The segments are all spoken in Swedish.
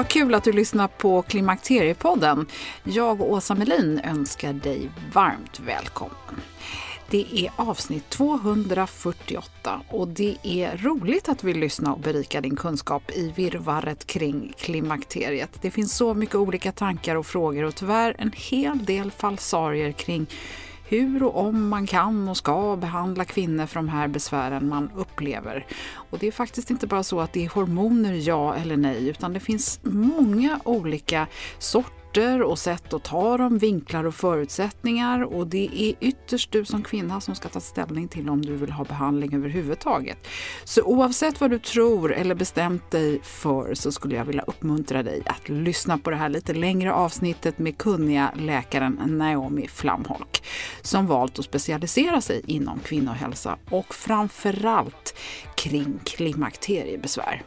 Vad kul att du lyssnar på Klimakteriepodden. Jag och Åsa Melin önskar dig varmt välkommen. Det är avsnitt 248 och det är roligt att du vill lyssna och berika din kunskap i virvaret kring klimakteriet. Det finns så mycket olika tankar och frågor och tyvärr en hel del falsarier kring hur och om man kan och ska behandla kvinnor för de här besvären man upplever. Och det är faktiskt inte bara så att det är hormoner ja eller nej, utan det finns många olika sorter och sätt att ta dem, vinklar och förutsättningar och det är ytterst du som kvinna som ska ta ställning till om du vill ha behandling överhuvudtaget. Så oavsett vad du tror eller bestämt dig för så skulle jag vilja uppmuntra dig att lyssna på det här lite längre avsnittet med kunniga läkaren Naomi Flamholk som valt att specialisera sig inom kvinnohälsa och framförallt kring klimakteriebesvär.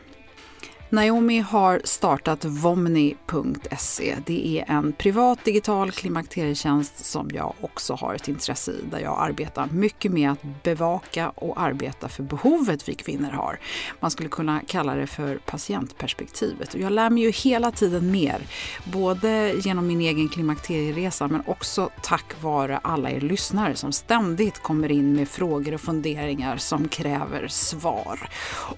Naomi har startat Vomni.se. Det är en privat digital klimakterietjänst som jag också har ett intresse i, där jag arbetar mycket med att bevaka och arbeta för behovet vi kvinnor har. Man skulle kunna kalla det för patientperspektivet. Och jag lär mig ju hela tiden mer, både genom min egen klimakterieresa men också tack vare alla er lyssnare som ständigt kommer in med frågor och funderingar som kräver svar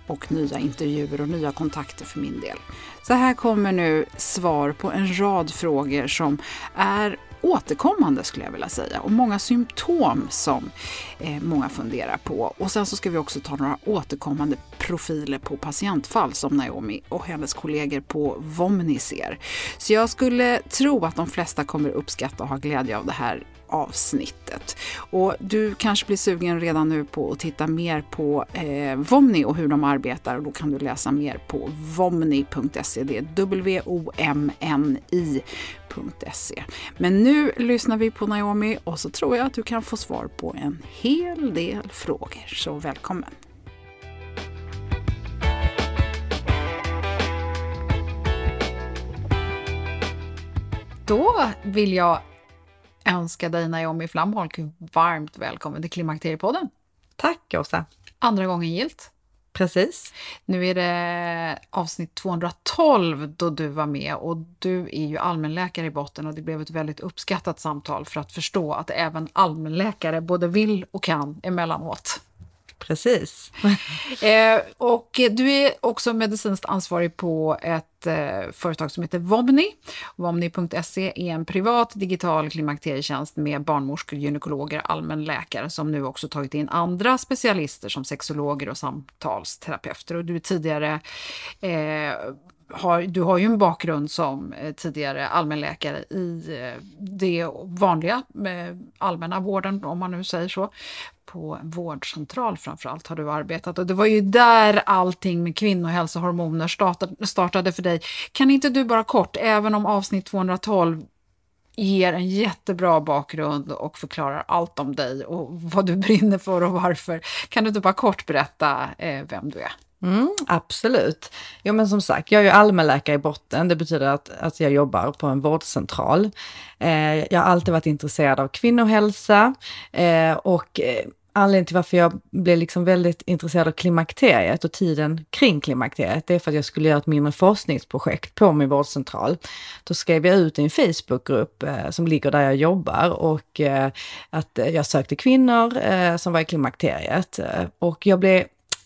och nya intervjuer och nya kontakter för min del. Så här kommer nu svar på en rad frågor som är återkommande skulle jag vilja säga och många symptom som eh, många funderar på. Och sen så ska vi också ta några återkommande profiler på patientfall som Naomi och hennes kollegor på Vomni ser. Så jag skulle tro att de flesta kommer uppskatta och ha glädje av det här avsnittet. Och du kanske blir sugen redan nu på att titta mer på eh, Vomni och hur de arbetar och då kan du läsa mer på vomni.se. Det är W-O-M-N-I.se. Men nu lyssnar vi på Naomi och så tror jag att du kan få svar på en hel del frågor. Så välkommen! Då vill jag önska dig Naomi Flamholk varmt välkommen till Klimakteriepodden. Tack Åsa. Andra gången gilt. Precis. Nu är det avsnitt 212 då du var med och du är ju allmänläkare i botten och det blev ett väldigt uppskattat samtal för att förstå att även allmänläkare både vill och kan emellanåt. Precis. eh, och du är också medicinskt ansvarig på ett eh, företag som heter Vomni. Vomni.se är en privat digital klimakterietjänst med barnmorskor, gynekologer, allmänläkare som nu också tagit in andra specialister som sexologer och samtalsterapeuter. Och du är tidigare eh, har, du har ju en bakgrund som eh, tidigare allmänläkare i eh, det vanliga eh, allmänna vården, om man nu säger så. På vårdcentral framförallt har du arbetat och det var ju där allting med kvinnohälsa och hormoner startade, för dig. Kan inte du bara kort, även om avsnitt 212 ger en jättebra bakgrund och förklarar allt om dig och vad du brinner för och varför. Kan du inte bara kort berätta eh, vem du är? Mm, absolut. Jo men som sagt, jag är ju allmänläkare i botten. Det betyder att, att jag jobbar på en vårdcentral. Eh, jag har alltid varit intresserad av kvinnohälsa eh, och eh, anledningen till varför jag blev liksom väldigt intresserad av klimakteriet och tiden kring klimakteriet, det är för att jag skulle göra ett mindre forskningsprojekt på min vårdcentral. Då skrev jag ut i en Facebookgrupp eh, som ligger där jag jobbar och eh, att jag sökte kvinnor eh, som var i klimakteriet. Eh, och jag blev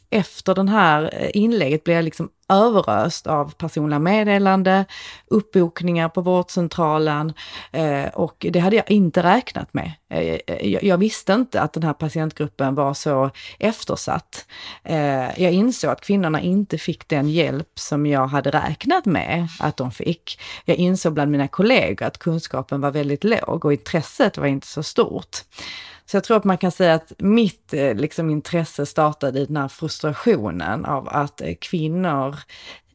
efter den här eh, inlägget blev jag liksom överöst av personliga meddelande, uppbokningar på vårdcentralen eh, och det hade jag inte räknat med. Eh, jag, visste inte att den här patientgruppen var så eftersatt. Jag insåg att kvinnorna inte fick den hjälp som jag hade räknat med att de fick. Jag insåg bland mina kollegor att kunskapen var väldigt låg och intresset var inte så stort. Så jag tror att man kan säga att mitt eh, liksom, intresse startade i den här frustrationen av att eh, kvinnor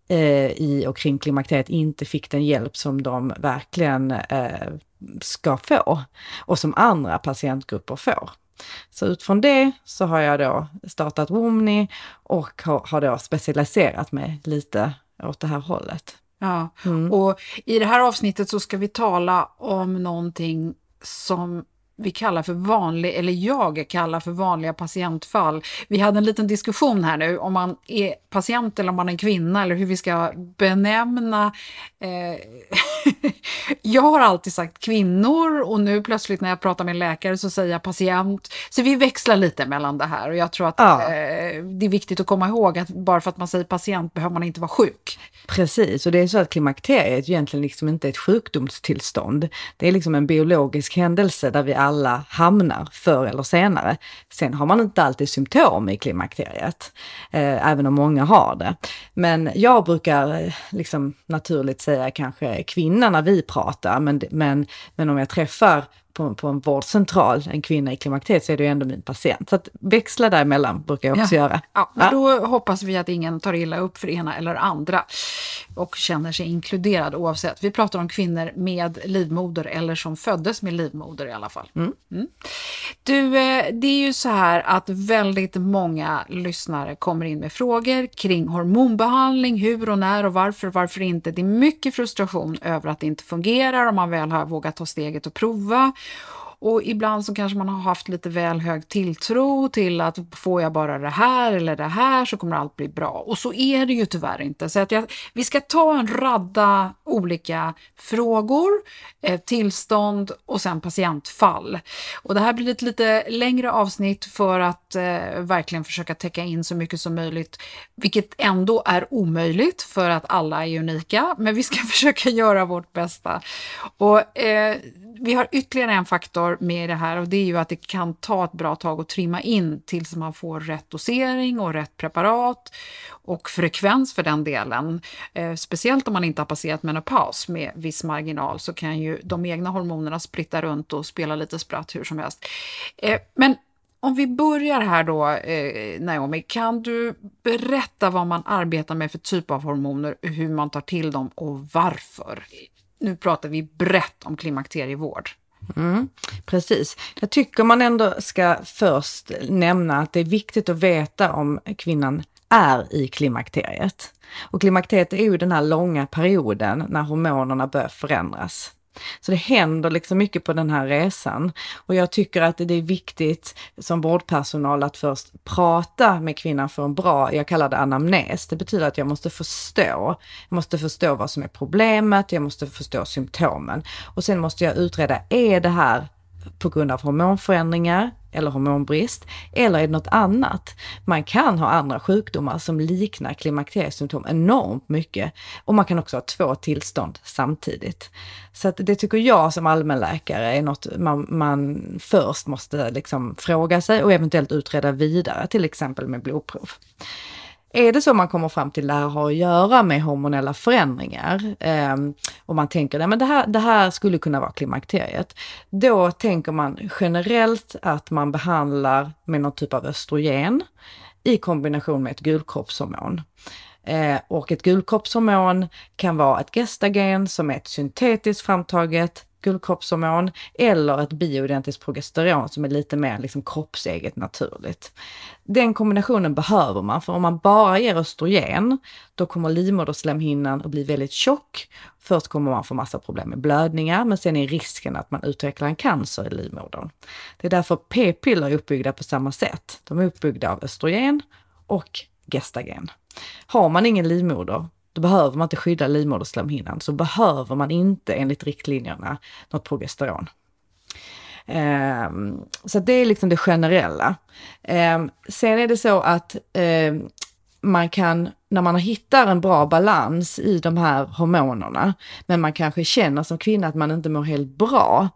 eh, i och kring klimakteriet inte fick den hjälp som de verkligen eh, ska få och som andra patientgrupper får. Så utifrån det så har jag då startat Womni och har, har då specialiserat mig lite åt det här hållet. Ja, mm. och i det här avsnittet så ska vi tala om någonting som vi kallar för vanlig, eller jag kallar för vanliga patientfall. Vi hade en liten diskussion här nu om man är patient eller om man är kvinna eller hur vi ska benämna. Eh, jag har alltid sagt kvinnor och nu plötsligt när jag pratar med läkare så säger jag patient. Så vi växlar lite mellan det här och jag tror att ja. eh, det är viktigt att komma ihåg att bara för att man säger patient behöver man inte vara sjuk. Precis, och det är så att klimakteriet egentligen liksom inte är ett sjukdomstillstånd. Det är liksom en biologisk händelse där vi alla hamnar förr eller senare. Sen har man inte alltid symptom i klimakteriet, eh, även om många har det. Men jag brukar eh, liksom naturligt säga kanske kvinna när vi pratar, men, men, men om jag träffar på, på en vårdcentral, en kvinna i klimakteriet, så är det ju ändå min patient. Så att växla däremellan brukar jag också ja. göra. Ja, men då hoppas vi att ingen tar illa upp för ena eller andra och känner sig inkluderad oavsett. Vi pratar om kvinnor med livmoder eller som föddes med livmoder i alla fall. Mm. Mm. Du, eh, det är ju så här att väldigt många lyssnare kommer in med frågor kring hormonbehandling, hur och när och varför varför inte. Det är mycket frustration över att det inte fungerar om man väl har vågat ta steget och prova. Och ibland så kanske man har haft lite väl hög tilltro till att får jag bara det här eller det här så kommer allt bli bra. Och så är det ju tyvärr inte. Så att jag, vi ska ta en radda olika frågor, eh, tillstånd och sen patientfall. Och det här blir ett lite längre avsnitt för att eh, verkligen försöka täcka in så mycket som möjligt, vilket ändå är omöjligt för att alla är unika, men vi ska försöka göra vårt bästa. Och eh, vi har ytterligare en faktor med det här och det är ju att det kan ta ett bra tag att trimma in tills man får rätt dosering och rätt preparat och frekvens för den delen. Eh, speciellt om man inte har passerat menopaus med viss marginal så kan ju de egna hormonerna splitta runt och spela lite spratt hur som helst. Eh, men om vi börjar här då, eh, Naomi, kan du berätta vad man arbetar med för typ av hormoner, hur man tar till dem och varför? Nu pratar vi brett om klimakterievård. Mm, precis. Jag tycker man ändå ska först nämna att det är viktigt att veta om kvinnan är i klimakteriet. Och klimakteriet är ju den här långa perioden när hormonerna börjar förändras. Så det händer liksom mycket på den här resan. Och jag tycker att det är viktigt som vårdpersonal att först prata med kvinnan för en bra, jag kallar det anamnes. Det betyder att jag måste förstå. Jag måste förstå vad som är problemet, jag måste förstå symptomen. Och sen måste jag utreda, är det här på grund av hormonförändringar eller hormonbrist, eller är det något annat? Man kan ha andra sjukdomar som liknar klimakteriesymptom enormt mycket och man kan också ha två tillstånd samtidigt. Så att det tycker jag som allmänläkare är något man, man först måste liksom fråga sig och eventuellt utreda vidare, till exempel med blodprov är det så man kommer fram till det här har att göra med hormonella förändringar eh, och man tänker att det här, det här skulle kunna vara klimakteriet. Då tänker man generellt att man behandlar med någon typ av östrogen i kombination med ett gulkroppshormon. Eh, och ett gulkroppshormon kan vara ett gestagen som är ett syntetiskt framtaget guldkroppshormon eller ett bioidentiskt progesteron som är lite mer liksom kroppseget naturligt. Den kombinationen behöver man, för om man bara ger östrogen, då kommer livmoderslemhinnan att bli väldigt tjock. Först kommer man få massa problem med blödningar, men sen är risken att man utvecklar en cancer i livmodern. Det är därför p-piller är uppbyggda på samma sätt. De är uppbyggda av östrogen och gestagen. Har man ingen livmoder, då behöver man inte skydda livmoderslemhinnan, så behöver man inte enligt riktlinjerna något progesteron. Um, så det är liksom det generella. Um, sen är det så att um, man kan, när man hittar en bra balans i de här hormonerna, men man kanske känner som kvinna att man inte mår helt bra,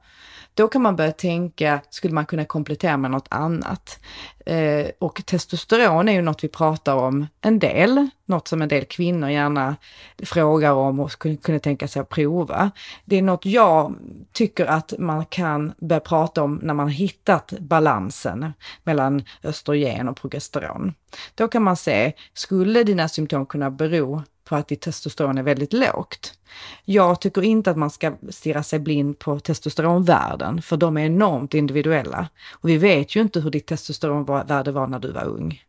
då kan man börja tänka, skulle man kunna komplettera med något annat? Eh, och testosteron är ju något vi pratar om en del, något som en del kvinnor gärna frågar om och skulle kunna tänka sig att prova. Det är något jag tycker att man kan börja prata om när man har hittat balansen mellan östrogen och progesteron. Då kan man se, skulle dina symptom kunna bero på att ditt testosteron är väldigt lågt. Jag tycker inte att man ska stirra sig blind på testosteronvärden, för de är enormt individuella. Och vi vet ju inte hur ditt testosteronvärde var när du var ung.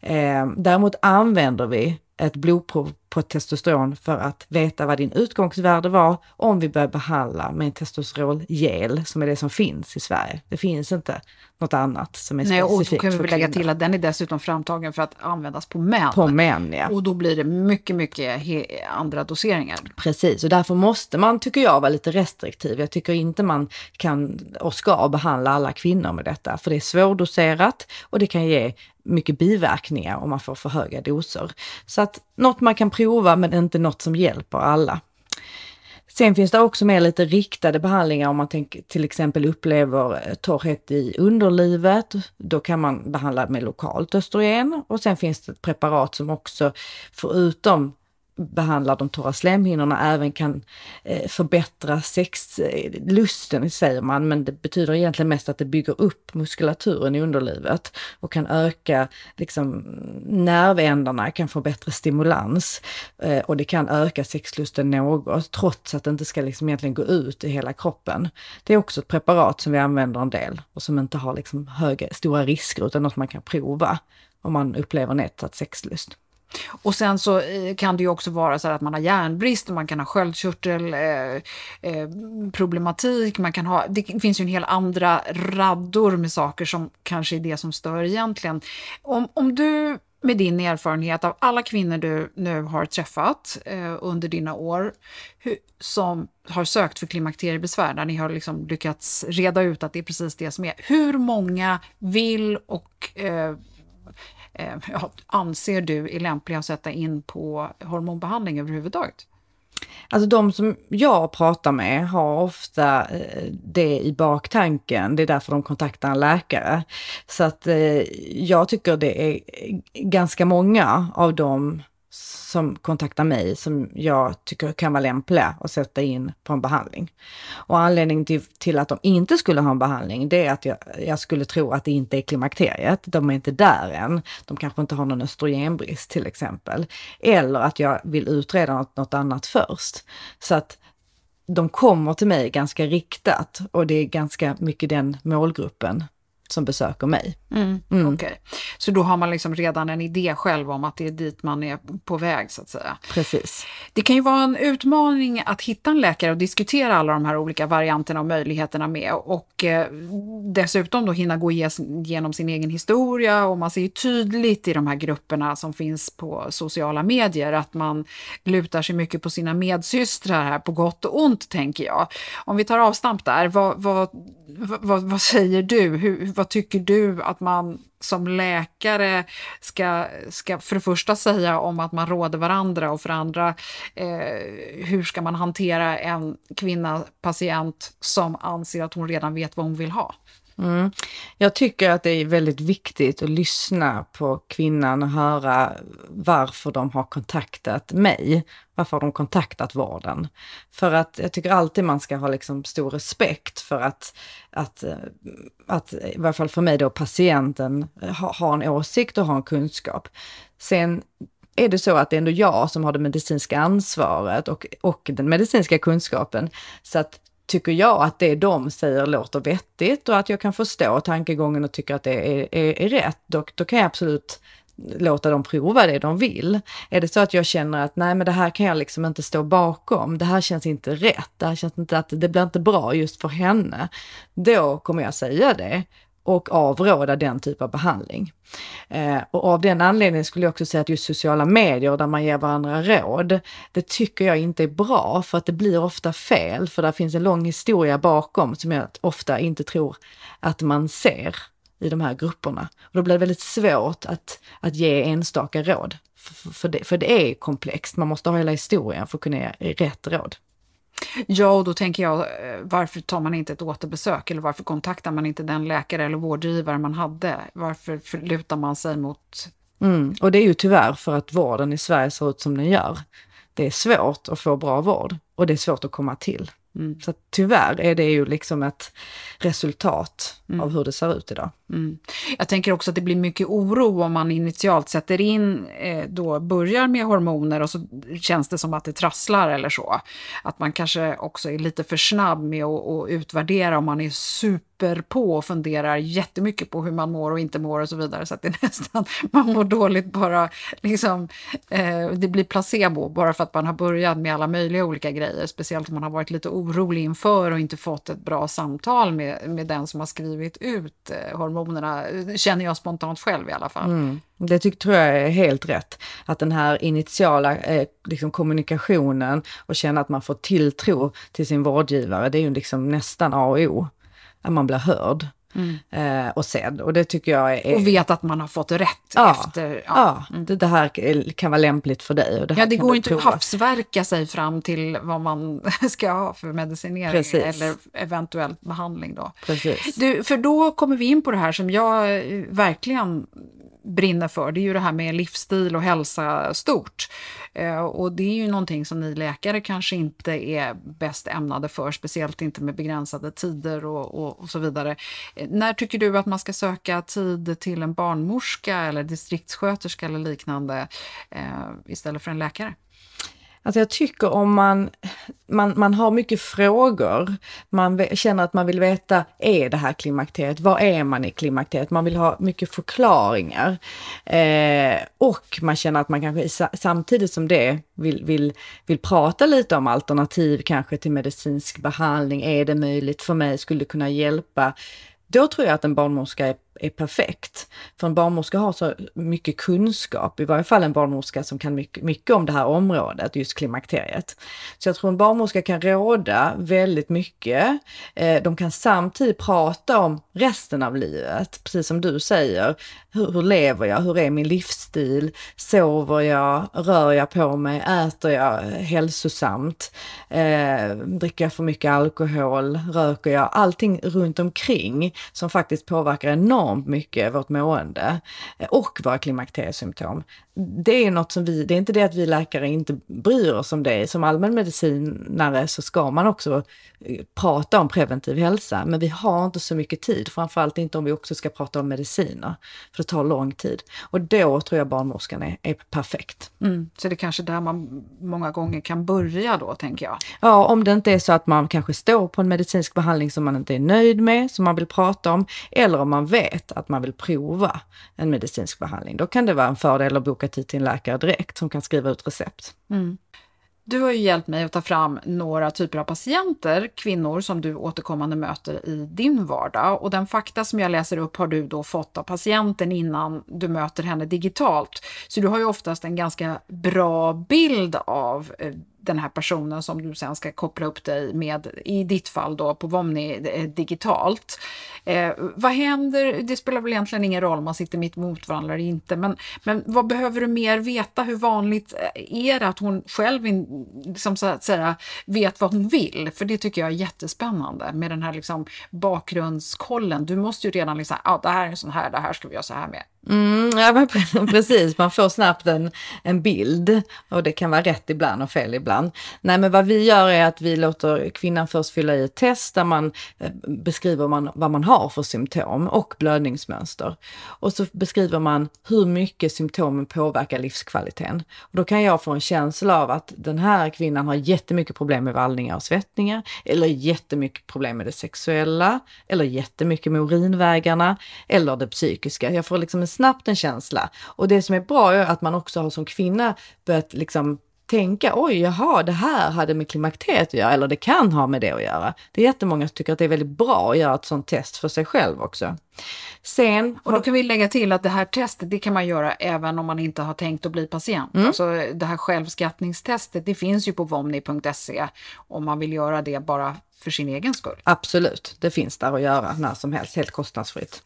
Eh, däremot använder vi ett blodprov på testosteron för att veta vad din utgångsvärde var om vi börjar behandla med en testosterongel som är det som finns i Sverige. Det finns inte något annat som är Nej, specifikt och då kan vi lägga till att den är dessutom framtagen för att användas på män. På män, ja. Och då blir det mycket, mycket andra doseringar. Precis, och därför måste man, tycker jag, vara lite restriktiv. Jag tycker inte man kan och ska behandla alla kvinnor med detta, för det är svårdoserat och det kan ge mycket biverkningar om man får för höga doser. Så att något man kan prova, men inte något som hjälper alla. Sen finns det också mer lite riktade behandlingar om man tänker, till exempel upplever eh, torrhet i underlivet. Då kan man behandla med lokalt östrogen och sen finns det ett preparat som också förutom behandlar de torra slemhinnorna även kan eh, förbättra sexlusten, säger man, men det betyder egentligen mest att det bygger upp muskulaturen i underlivet och kan öka liksom nervändarna, kan få bättre stimulans eh, och det kan öka sexlusten något trots att det inte ska liksom egentligen gå ut i hela kroppen. Det är också ett preparat som vi använder en del och som inte har liksom höga, stora risker utan något man kan prova om man upplever nedsatt sexlust. Och sen så eh, kan det ju också vara så att man har järnbrist man kan ha sköldkörtelproblematik. Eh, eh, man kan ha, det finns ju en hel andra raddor med saker som kanske är det som stör egentligen. Om, om du med din erfarenhet av alla kvinnor du nu har träffat eh, under dina år hur, som har sökt för klimakteriebesvär, där ni har liksom lyckats reda ut att det är precis det som är. Hur många vill och eh, Eh, ja, anser du är lämpliga att sätta in på hormonbehandling överhuvudtaget? Alltså de som jag pratar med har ofta eh, det i baktanken. Det är därför de kontaktar en läkare. Så att eh, jag tycker det är ganska många av dem som kontaktar mig som jag tycker kan vara lämpliga att sätta in på en behandling. Och anledningen till, till att de inte skulle ha en behandling, det är att jag, jag skulle tro att det inte är klimakteriet. De är inte där än. De kanske inte har någon östrogenbrist till exempel. Eller att jag vill utreda något, något annat först. Så att de kommer till mig ganska riktat och det är ganska mycket den målgruppen som besöker mig. Mm, mm. Okay. så då har man liksom redan en idé själv om att det är dit man är på väg så att säga. Precis. Det kan ju vara en utmaning att hitta en läkare och diskutera alla de här olika varianterna och möjligheterna med och eh, dessutom då hinna gå igenom sin egen historia och man ser ju tydligt i de här grupperna som finns på sociala medier att man lutar sig mycket på sina medsystrar här på gott och ont tänker jag. Om vi tar avstamp där, vad, vad, vad, vad säger du? Hur, vad tycker du att man som läkare ska, ska för det första säga om att man råder varandra och för det andra eh, hur ska man hantera en kvinna, patient som anser att hon redan vet vad hon vill ha? Mm. Jag tycker att det är väldigt viktigt att lyssna på kvinnan och höra varför de har kontaktat mig. Varför har de kontaktat vården? För att jag tycker alltid man ska ha liksom stor respekt för att, att, eh, att i varje fall för mig då patienten eh, har ha en åsikt och har en kunskap. Sen är det så att det är ändå jag som har det medicinska ansvaret och, och den medicinska kunskapen. Så att tycker jag att det de säger låter vettigt och att jag kan förstå tankegången och tycker att det är, är, är rätt, då, då kan jag absolut låta dem prova det de vill. Är det så att jag känner att nej men det här kan jag liksom inte stå bakom, det här känns inte rätt, det här känns inte att det blir inte bra just för henne, då kommer jag säga det och avråda den typ av behandling. Eh, och av den anledningen skulle jag också säga att just sociala medier där man ger varandra råd, det tycker jag inte är bra för att det blir ofta fel för där finns en lång historia bakom som jag ofta inte tror att man ser i de här grupperna. Och då blir det väldigt svårt att, att ge enstaka råd. För, för, det, för det är komplext, man måste ha hela historien för att kunna ge rätt råd. Ja, och då tänker jag, eh, varför tar man inte ett återbesök eller varför kontaktar man inte den läkare eller vårdgivare man hade? Varför lutar man sig mot... Mm, och det är ju tyvärr för att vården i Sverige ser ut som den gör. Det är svårt att få bra vård och det är svårt att komma till. Mm. Så tyvärr är det ju liksom ett resultat mm. av hur det ser ut idag. Mm. Jag tänker också att det blir mycket oro om man initialt sätter in, eh, då börjar med hormoner och så känns det som att det trasslar eller så. Att man kanske också är lite för snabb med att, att utvärdera om man är super på och funderar jättemycket på hur man mår och inte mår och så vidare. Så att det nästan, man mår dåligt bara, liksom, eh, det blir placebo bara för att man har börjat med alla möjliga olika grejer. Speciellt om man har varit lite orolig inför och inte fått ett bra samtal med, med den som har skrivit ut eh, hormonerna, känner jag spontant själv i alla fall. Mm. Det tycker, tror jag är helt rätt. Att den här initiala eh, liksom kommunikationen och känna att man får tilltro till sin vårdgivare, det är ju liksom nästan A och O. Att man blir hörd. Mm. Eh, och sedd. Och det tycker jag är... Och vet att man har fått rätt ja, efter... Ja, ja mm. det, det, här kan vara lämpligt för dig. Och det ja, det går inte att havsverka sig fram till vad man ska ha för medicinering Precis. eller eventuellt behandling då. Precis. Du, för då kommer vi in på det här som jag verkligen brinner för, det är ju det här med livsstil och hälsa stort. Eh, och det är ju någonting som ni läkare kanske inte är bäst ämnade för, speciellt inte med begränsade tider och, och, och så vidare. Eh, när tycker du att man ska söka tid till en barnmorska eller distriktssköterska eller liknande eh, istället för en läkare? Alltså jag tycker om man, man, man har mycket frågor, man känner att man vill veta, är det här klimakteriet? Var är man i klimakteriet? Man vill ha mycket förklaringar. Eh, och man känner att man kanske samtidigt som det vill, vill, vill prata lite om alternativ kanske till medicinsk behandling. Är det möjligt för mig? Skulle det kunna hjälpa? Då tror jag att en barnmorska är är perfekt. För en barnmorska har så mycket kunskap, i varje fall en barnmorska som kan mycket, mycket om det här området, just klimakteriet. Så jag tror en barnmorska kan råda väldigt mycket. Eh, de kan samtidigt prata om resten av livet, precis som du säger. Hur, hur lever jag? Hur är min livsstil? Sover jag? Rör jag på mig? Äter jag hälsosamt? Eh, dricker jag för mycket alkohol? Röker jag? Allting runt omkring som faktiskt påverkar enormt enormt mycket vårt mående och våra klimakteriesymptom det är något som vi, det är inte det att vi läkare inte bryr oss om det. Som allmänmedicinare så ska man också prata om preventiv hälsa, men vi har inte så mycket tid, framförallt inte om vi också ska prata om mediciner, för det tar lång tid. Och då tror jag barnmorskan är, är perfekt. Mm, så det är kanske där man många gånger kan börja då, tänker jag? Ja, om det inte är så att man kanske står på en medicinsk behandling som man inte är nöjd med, som man vill prata om, eller om man vet att man vill prova en medicinsk behandling. Då kan det vara en fördel att boka boka tid till en läkare direkt som kan skriva ut recept. Mm. Du har ju hjälpt mig att ta fram några typer av patienter, kvinnor som du återkommande möter i din vardag. Och den fakta som jag läser upp har du då fått av patienten innan du möter henne digitalt. Så du har ju oftast en ganska bra bild av eh, den här personen som du sen ska koppla upp dig med, i ditt fall då på Vomni eh, digitalt. Eh, vad händer? Det spelar väl egentligen ingen roll om man sitter mitt emot varandra eller inte, men, men vad behöver du mer veta? Hur vanligt eh, är det att hon själv in, liksom så att säga, vet vad hon vill? För det tycker jag är jättespännande med den här liksom bakgrundskollen. Du måste ju redan liksom, ja ah, det här är sån här, det här ska vi göra så här med. Mm, ja, men precis, man får snabbt en, en bild och det kan vara rätt ibland och fel ibland. Nej, men vad vi gör är att vi låter kvinnan först fylla i ett test där man eh, beskriver man, vad man har för symptom och blödningsmönster. Och så beskriver man hur mycket symptomen påverkar livskvaliteten. Och då kan jag få en känsla av att den här kvinnan har jättemycket problem med vallningar och svettningar, eller jättemycket problem med det sexuella, eller jättemycket med urinvägarna, eller det psykiska. Jag får liksom en snabbt en känsla. Och det som är bra är att man också har som kvinna börjat liksom tänka, oj, jaha, det här hade med klimakteriet att göra, eller det kan ha med det att göra. Det är jättemånga som tycker att det är väldigt bra att göra ett sånt test för sig själv också. Sen, och då kan vi lägga till att det här testet, det kan man göra även om man inte har tänkt att bli patient. Mm. Alltså det här självskattningstestet, det finns ju på vomni.se om man vill göra det bara för sin egen skull. Absolut, det finns där att göra när som helst, helt kostnadsfritt.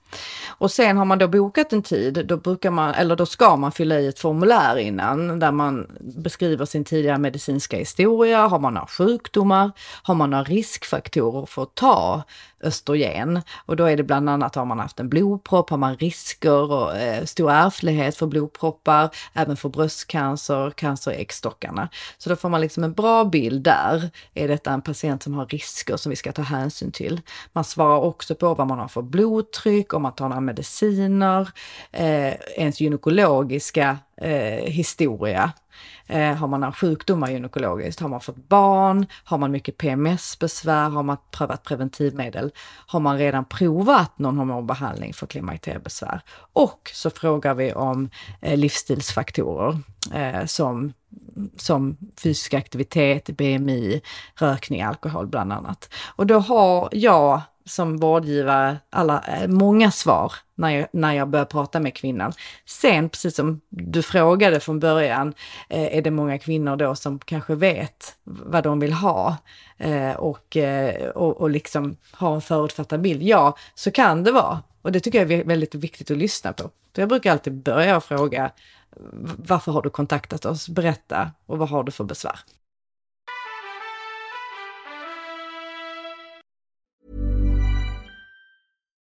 Och sen har man då bokat en tid, då brukar man, eller då ska man fylla i ett formulär innan där man beskriver sin tidigare medicinska historia, har man några sjukdomar, har man några riskfaktorer för att ta östrogen. Och då är det bland annat, har man haft en blodpropp, har man risker och eh, stor ärftlighet för blodproppar, även för bröstcancer, cancer i äggstockarna. Så då får man liksom en bra bild där. Är detta en patient som har risker som vi ska ta hänsyn till? Man svarar också på vad man har för blodtryck, om man tar några mediciner, eh, ens gynekologiska eh, historia. Eh, har man sjukdomar gynekologiskt? Har man fått barn? Har man mycket PMS-besvär? Har man prövat preventivmedel? Har man redan provat någon hormonbehandling för klimakteriebesvär? Och så frågar vi om eh, livsstilsfaktorer eh, som, som fysisk aktivitet, BMI, rökning, alkohol bland annat. Och då har jag som vårdgivare alla, eh, många svar när jag, när jag börjar prata med kvinnan. Sen, precis som du frågade från början, eh, är det många kvinnor då som kanske vet vad de vill ha eh, och, eh, och, och liksom har en förutfattad bild. Ja, så kan det vara. Och det tycker jag är väldigt viktigt att lyssna på. Så jag brukar alltid börja och fråga, varför har du kontaktat oss? Berätta och vad har du för besvär?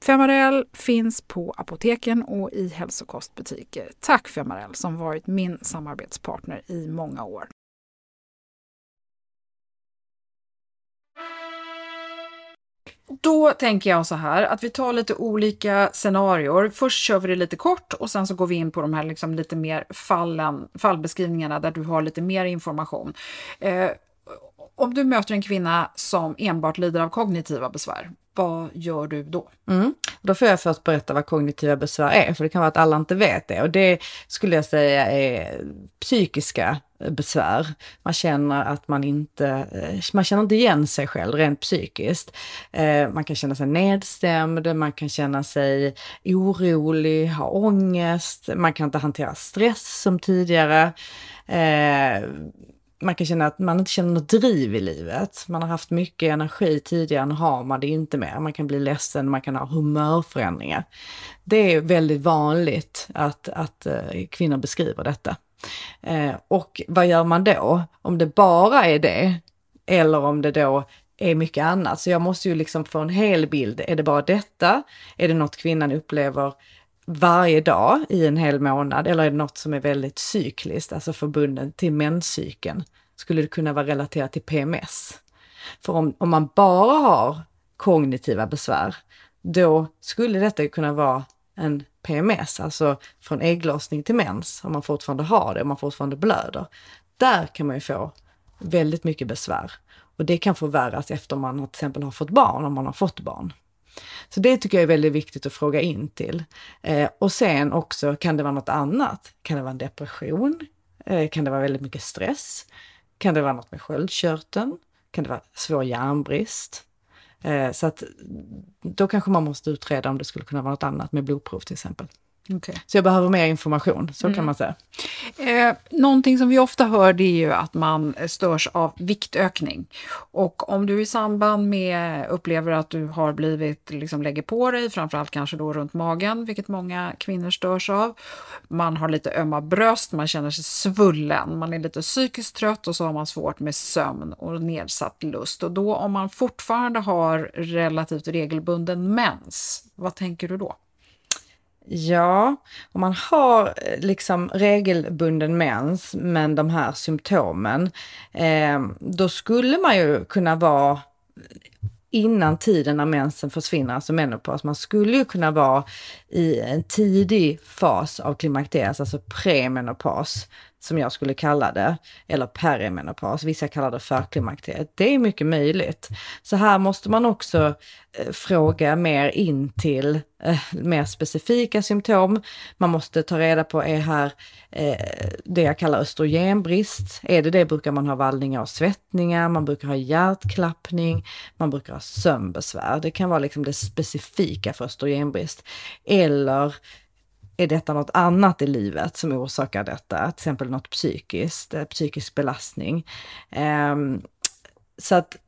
Femarell finns på apoteken och i hälsokostbutiker. Tack Femarell som varit min samarbetspartner i många år. Då tänker jag så här att vi tar lite olika scenarier. Först kör vi det lite kort och sen så går vi in på de här liksom lite mer fallen, fallbeskrivningarna där du har lite mer information. Eh, om du möter en kvinna som enbart lider av kognitiva besvär, vad gör du då? Mm. Då får jag först berätta vad kognitiva besvär är, för det kan vara att alla inte vet det. Och det skulle jag säga är psykiska besvär. Man känner att man inte, eh, man känner inte igen sig själv rent psykiskt. Eh, man kan känna sig nedstämd, man kan känna sig orolig, ha ångest, man kan inte hantera stress som tidigare. Eh, man kan känna att man inte känner något driv i livet. Man har haft mycket energi tidigare, nu har man det inte mer. Man kan bli ledsen, man kan ha humörförändringar. Det är väldigt vanligt att, att eh, kvinnor beskriver detta. Eh, och vad gör man då? Om det bara är det, eller om det då är mycket annat. Så jag måste ju liksom få en hel bild. Är det bara detta? Är det något kvinnan upplever varje dag i en hel månad? Eller är det något som är väldigt cykliskt, alltså förbundet till menscykeln? Skulle det kunna vara relaterat till PMS? För om, om man bara har kognitiva besvär, då skulle detta kunna vara en PMS, alltså från ägglossning till mens, om man fortfarande har det, om man fortfarande blöder. Där kan man ju få väldigt mycket besvär. Och det kan förvärras efter man till exempel har fått barn, om man har fått barn. Så det tycker jag är väldigt viktigt att fråga in till. Eh, och sen också, kan det vara något annat? Kan det vara en depression? Eh, kan det vara väldigt mycket stress? Kan det vara något med sköldkörteln? Kan det vara svår järnbrist? Eh, så att då kanske man måste utreda om det skulle kunna vara något annat med blodprov till exempel. Okay. Så jag behöver mer information, så mm. kan man säga. Eh, någonting som vi ofta hör det är ju att man störs av viktökning. Och om du i samband med upplever att du har blivit, liksom lägger på dig, framförallt kanske då runt magen, vilket många kvinnor störs av. Man har lite ömma bröst, man känner sig svullen, man är lite psykiskt trött och så har man svårt med sömn och nedsatt lust. Och då om man fortfarande har relativt regelbunden mens, vad tänker du då? Ja, om man har eh, liksom regelbunden mens men de här symptomen, eh, då skulle man ju kunna vara innan tiden när mensen försvinner, alltså menopaus. Man skulle ju kunna vara i en tidig fas av klimakteriet, alltså premenopaus, som jag skulle kalla det, eller perimenopaus, vissa kallar det förklimakteriet. Det är mycket möjligt. Så här måste man också eh, fråga mer in till eh, mer specifika symptom. Man måste ta reda på, är här eh, det jag kallar östrogenbrist? Är det det brukar man ha vallningar och svettningar, man brukar ha hjärtklappning, man brukar ha sömnbesvär. Det kan vara liksom det specifika för östrogenbrist. Eller är detta något annat i livet som orsakar detta? Till exempel något psykiskt, eh, psykisk belastning. Ehm, så att eh,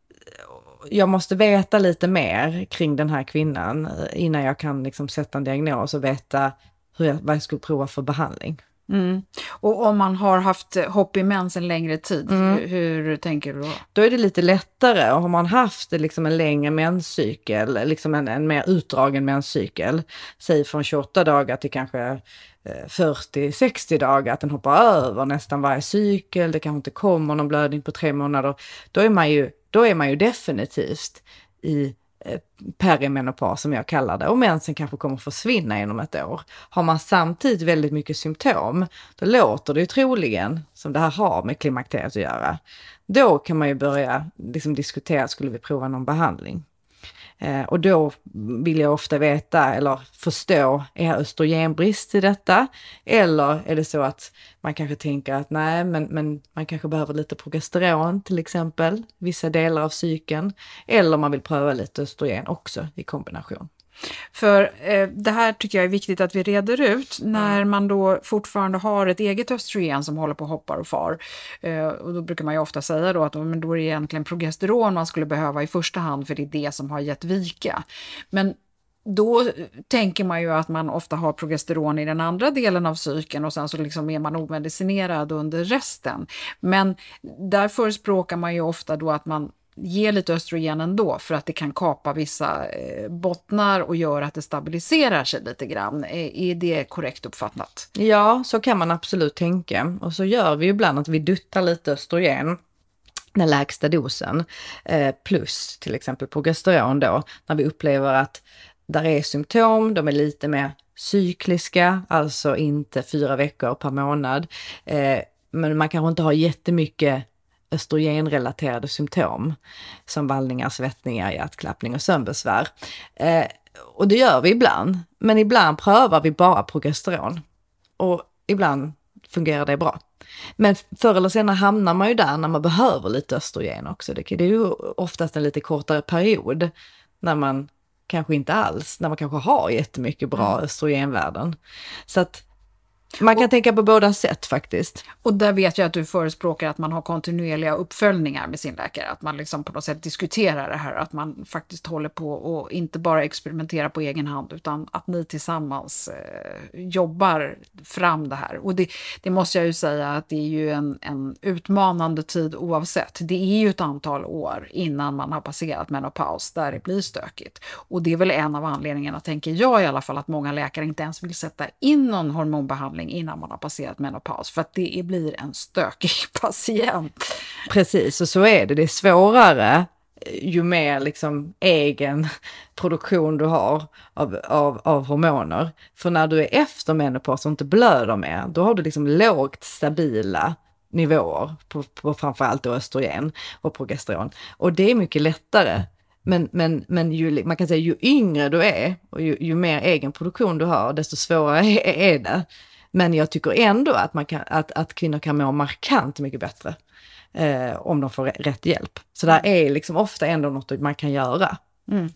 jag måste veta lite mer kring den här kvinnan eh, innan jag kan liksom sätta en diagnos och veta hur jag, vad jag skulle prova för behandling. Mm. Och om man har haft hopp i mens en längre tid, mm. hur, hur, tänker du då? Då är det lite lättare. Och har man haft liksom en längre menscykel, liksom en, en mer utdragen menscykel, säg från 28 dagar till kanske 40-60 eh, dagar, att den hoppar över nästan varje cykel, det kanske inte kommer någon blödning på tre månader, då är man ju, då är man ju definitivt i Eh, perimenopar som jag kallar det och mensen kanske kommer försvinna inom ett år. Har man samtidigt väldigt mycket symptom, då låter det ju troligen som det här har med klimakteriet att göra. Då kan man ju börja liksom diskutera, skulle vi prova någon behandling? Eh, och då vill jag ofta veta eller förstå, är östrogenbrist i detta? Eller är det så att man kanske tänker att nej, men, men man kanske behöver lite progesteron till exempel, vissa delar av cykeln. Eller man vill pröva lite östrogen också i kombination. För eh, det här tycker jag är viktigt att vi reder ut när man då fortfarande har ett eget östrogen som håller på och hoppar och far. Eh, och då brukar man ju ofta säga då att men då är det egentligen progesteron man skulle behöva i första hand för det är det som har gett vika. Men då tänker man ju att man ofta har progesteron i den andra delen av cykeln och sen så liksom är man omedicinerad under resten. Men där förespråkar man ju ofta då att man ge lite östrogen ändå för att det kan kapa vissa eh, bottnar och göra att det stabiliserar sig lite grann. Eh, är det korrekt uppfattat? Ja, så kan man absolut tänka. Och så gör vi ibland att vi duttar lite östrogen den lägsta dosen eh, plus till exempel progesteron då, när vi upplever att där är symptom, de är lite mer cykliska, alltså inte fyra veckor per månad. Men man kanske inte har jättemycket östrogenrelaterade symptom som vallningar, svettningar, hjärtklappning och sömnbesvär. Eh, och det gör vi ibland, men ibland prövar vi bara progesteron. Och ibland fungerar det bra. Men förr eller senare hamnar man ju där när man behöver lite östrogen också. Det är ju oftast en lite kortare period när man kanske inte alls, när man kanske har jättemycket bra mm. östrogenvärden. Så att man kan och, tänka på båda sätt faktiskt. Och där vet jag att du förespråkar att man har kontinuerliga uppföljningar med sin läkare, att man liksom på något sätt diskuterar det här, att man faktiskt håller på och inte bara experimenterar på egen hand, utan att ni tillsammans eh, jobbar fram det här. Och det, det, måste jag ju säga att det är ju en, en utmanande tid oavsett. Det är ju ett antal år innan man har passerat menopaus där det blir stökigt. Och det är väl en av anledningarna, tänker jag i alla fall, att många läkare inte ens vill sätta in någon hormonbehandling behandling innan man har passerat menopaus för att det blir en stökig patient. Precis, och så är det. Det är svårare eh, ju mer liksom egen produktion du har av, av, av hormoner. För när du är efter menopaus och inte blöder mer, då har du liksom lågt stabila nivåer på, på framförallt östrogen och progesteron. Och det är mycket lättare men, men, men ju, man kan säga ju yngre du är och ju, ju mer egen produktion du har, desto svårare är, är det. Men jag tycker ändå att, man kan, att, att kvinnor kan må markant mycket bättre eh, om de får rätt hjälp. Så det är liksom ofta ändå något man kan göra. Mm.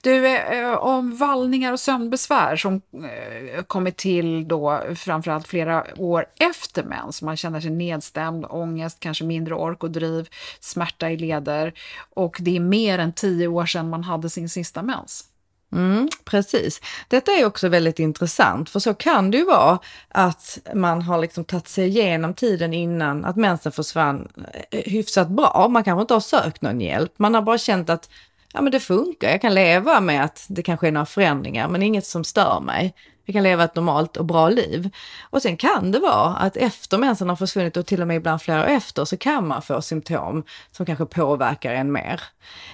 Du, eh, om vallningar och sömnbesvär som eh, kommit till då framförallt flera år efter mens. Man känner sig nedstämd, ångest, kanske mindre ork och driv, smärta i leder och det är mer än tio år sedan man hade sin sista mens. Mm, precis. Detta är också väldigt intressant, för så kan det ju vara att man har liksom tagit sig igenom tiden innan att mensen försvann eh, hyfsat bra. Man kanske inte har sökt någon hjälp, man har bara känt att ja, men det funkar, jag kan leva med att det kanske är några förändringar, men inget som stör mig. Jag kan leva ett normalt och bra liv. Och sen kan det vara att efter mensen har försvunnit och till och med ibland flera år efter så kan man få symptom som kanske påverkar en mer.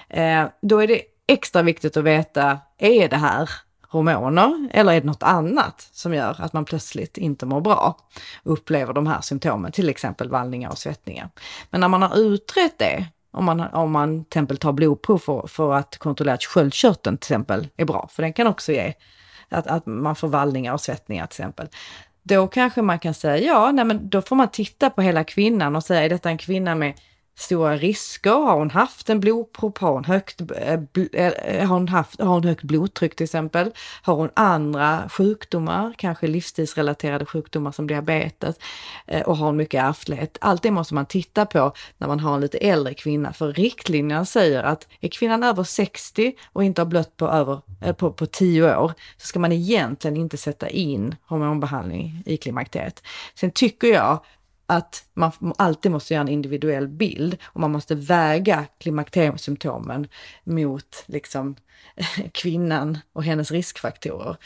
Eh, då är det extra viktigt att veta, är det här hormoner eller är det något annat som gör att man plötsligt inte mår bra och upplever de här symptomen, till exempel vallningar och svettningar. Men när man har utrett det, om man, om man till exempel tar blodprov för, för att kontrollera att sköldkörteln till exempel är bra, för den kan också ge att, att man får vallningar och svettningar till exempel. Då kanske man kan säga, ja, nej men då får man titta på hela kvinnan och säga, är detta en kvinna med stora risker? Har hon haft en blodpropp? Har hon, högt, eh, eh, har, hon haft, har hon högt blodtryck till exempel? Har hon andra sjukdomar, kanske livsstilsrelaterade sjukdomar som diabetes? Eh, och har hon mycket ärftlighet? Allt det måste man titta på när man har en lite äldre kvinna. För riktlinjerna säger att är kvinnan över 60 och inte har blött på över på, på 10 år så ska man egentligen inte sätta in hormonbehandling i klimakteriet. Sen tycker jag att man alltid måste göra en individuell bild och man måste väga klimakteriesymptomen mot liksom kvinnan och hennes riskfaktorer.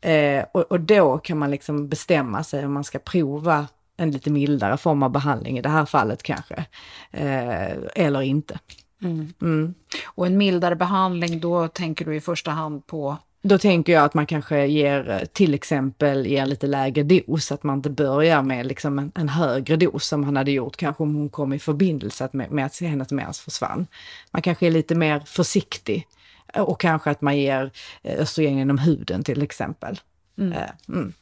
Eh, och, och, då kan man liksom bestämma sig om man ska prova en lite mildare form av behandling i det här fallet kanske, eh, eller inte. Mm. Mm. Och en mildare behandling, då tänker du i första hand på då tänker jag att man kanske ger till exempel ger lite lägre dos, att man inte börjar med liksom en, en högre dos som han hade gjort kanske om hon kom i förbindelse med, med att hennes mens försvann. Man kanske är lite mer försiktig och kanske att man ger eh, östrogen genom huden till exempel. Mm. Eh, mm.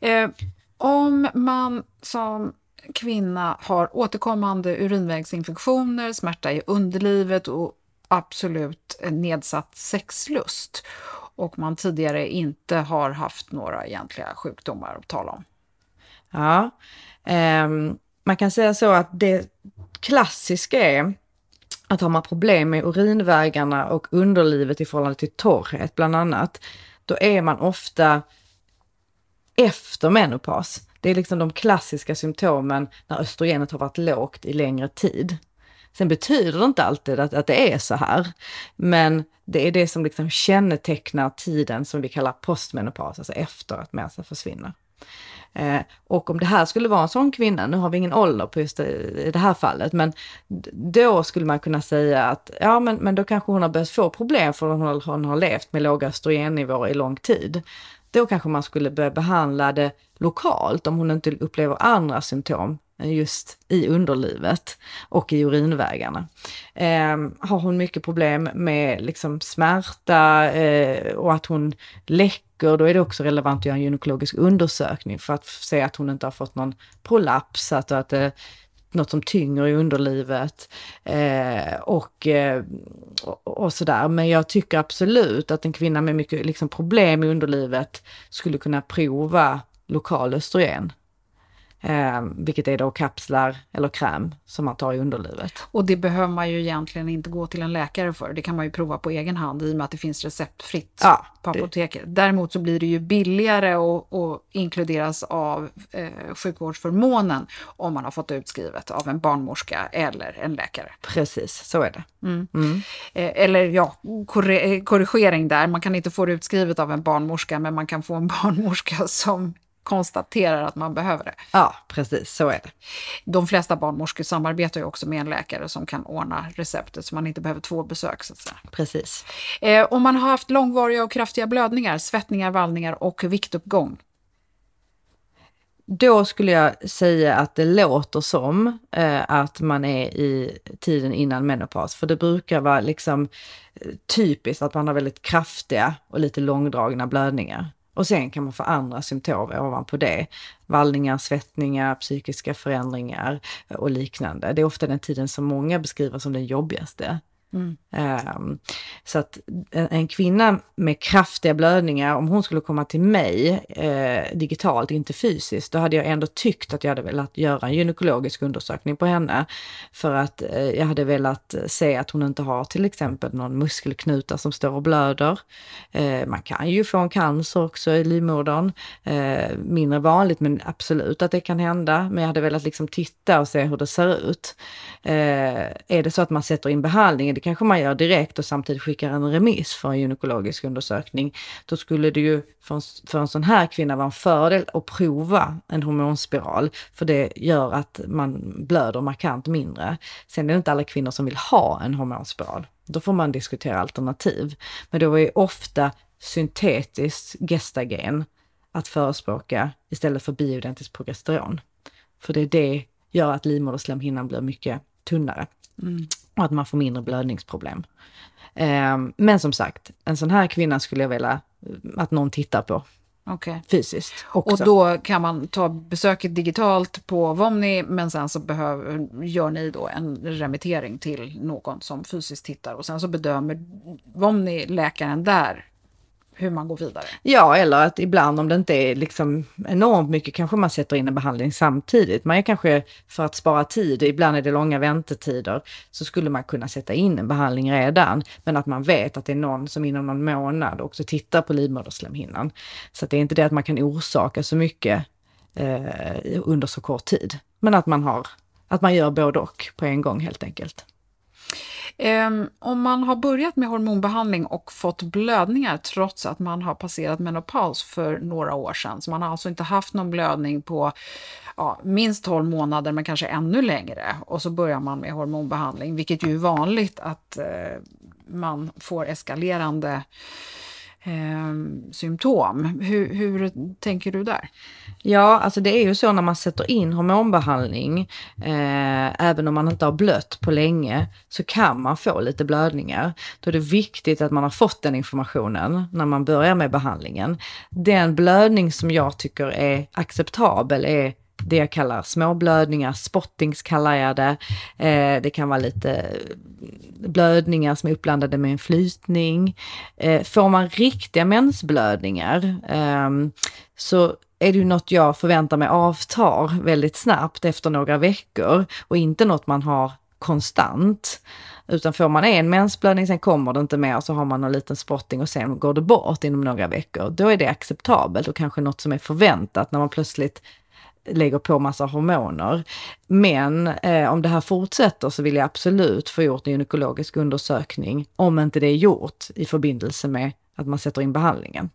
Eh, om man som kvinna har återkommande urinvägsinfektioner, smärta i underlivet och absolut nedsatt sexlust och man tidigare inte har haft några egentliga sjukdomar att tala om. Ja, um, man kan säga så att det klassiska är att har man problem med urinvägarna och underlivet i förhållande till torrhet bland annat, då är man ofta efter menopaus. Det är liksom de klassiska symptomen när östrogenet har varit lågt i längre tid. Sen betyder det inte alltid att, att det är så här, men det är det som liksom kännetecknar tiden som vi kallar postmenopaus, alltså efter att mensen försvinner. Eh, och om det här skulle vara en sån kvinna, nu har vi ingen ålder på just det, i det här fallet, men då skulle man kunna säga att ja, men, men då kanske hon har börjat få problem för hon har, hon har levt med låga östrogennivåer i lång tid. Då kanske man skulle börja behandla det lokalt om hon inte upplever andra symptom Eh, just i underlivet och i urinvägarna. Eh, har hon mycket problem med liksom smärta eh, och att hon läcker, då är det också relevant att göra en gynekologisk undersökning för att se att hon inte har fått någon prolaps, alltså att, att det något som tynger i underlivet eh, och, eh, och sådär. Men jag tycker absolut att en kvinna med mycket liksom, problem i underlivet skulle kunna prova lokal östrogen. Eh, vilket är då kapslar eller kräm som man tar i underlivet. Och det behöver man ju egentligen inte gå till en läkare för. Det kan man ju prova på egen hand i och med att det finns receptfritt ja, på apoteket. Det. Däremot så blir det ju billigare och, och inkluderas av eh, sjukvårdsförmånen om man har fått utskrivet av en barnmorska eller en läkare. Precis, så är det. Mm. Mm. Eh, eller ja, korrigering där. Man kan inte få det utskrivet av en barnmorska men man kan få en barnmorska som konstaterar att man behöver det. Ja, precis så är det. De flesta barnmorskor samarbetar ju också med en läkare som kan ordna receptet så man inte behöver två besök. Så att säga. Precis. Eh, om man har haft långvariga och kraftiga blödningar, svettningar, vallningar och viktuppgång. Då skulle jag säga att det låter som eh, att man är i tiden innan menopaus, för det brukar vara liksom eh, typiskt att man har väldigt kraftiga och lite långdragna blödningar. Och sen kan man få andra symptom ovanpå det. Vallningar, svettningar, psykiska förändringar och liknande. Det är ofta den tiden som många beskriver som den jobbigaste. Mm. Um, så att en, en, kvinna med kraftiga blödningar, om hon skulle komma till mig eh, digitalt, inte fysiskt, då hade jag ändå tyckt att jag hade velat göra en gynekologisk undersökning på henne. För att eh, jag hade velat eh, se att hon inte har till exempel någon muskelknuta som står och blöder. Eh, man kan ju få en cancer också i livmodern. Eh, mindre vanligt, men absolut att det kan hända. Men jag hade velat liksom titta och se hur det ser ut. Eh, är det så att man sätter in behandling det kanske man gör direkt och samtidigt skickar en remiss för en gynekologisk undersökning. Då skulle det ju för en, för en sån här kvinna vara en fördel att prova en hormonspiral, för det gör att man blöder markant mindre. Sen är det inte alla kvinnor som vill ha en hormonspiral. Då får man diskutera alternativ. Men då är ofta syntetiskt gestagen att förespråka istället för bioidentiskt progesteron. För det är det gör att livmoderslemhinnan blir mycket tunnare. Mm och att man får mindre blödningsproblem. Eh, men som sagt, en sån här kvinna skulle jag vilja att någon tittar på. Okay. Fysiskt också. Och då kan man ta besöket digitalt på Vomni men sen så behöver, gör ni då en remittering till någon som fysiskt tittar och sen så bedömer Vomni, läkaren där, hur man går vidare. Ja, eller att ibland om det inte är liksom enormt mycket kanske man sätter in en behandling samtidigt. Man är kanske, för att spara tid, ibland är det långa väntetider, så skulle man kunna sätta in en behandling redan. Men att man vet att det är någon som inom någon månad också tittar på livmoderslemhinnan. Så att det är inte det att man kan orsaka så mycket eh, under så kort tid. Men att man har, att man gör både och på en gång helt enkelt. Ehm, om man har börjat med hormonbehandling och fått blödningar trots att man har passerat menopaus för några år sedan, så man har alltså inte haft någon blödning på ja, minst 12 månader men kanske ännu längre och så börjar man med hormonbehandling, vilket ju är vanligt att eh, man får eskalerande eh, symptom. Hur, hur, tänker du där? Ja, alltså det är ju så när man sätter in hormonbehandling, eh, även om man inte har blött på länge, så kan man få lite blödningar. Då är det viktigt att man har fått den informationen när man börjar med behandlingen. Den blödning som jag tycker är acceptabel är det jag kallar småblödningar, spottings kallar jag det. Eh, det kan vara lite blödningar som är uppblandade med en flytning. Eh, får man riktiga mensblödningar eh, så är det ju något jag förväntar mig avtar väldigt snabbt efter några veckor och inte något man har konstant. Utan får man en mensblödning, sen kommer det inte mer, så har man en liten spotting och sen går det bort inom några veckor. Då är det acceptabelt och kanske något som är förväntat när man plötsligt lägger på massa hormoner. Men eh, om det här fortsätter så vill jag absolut få gjort en gynekologisk undersökning, om inte det är gjort i förbindelse med att man sätter in behandlingen.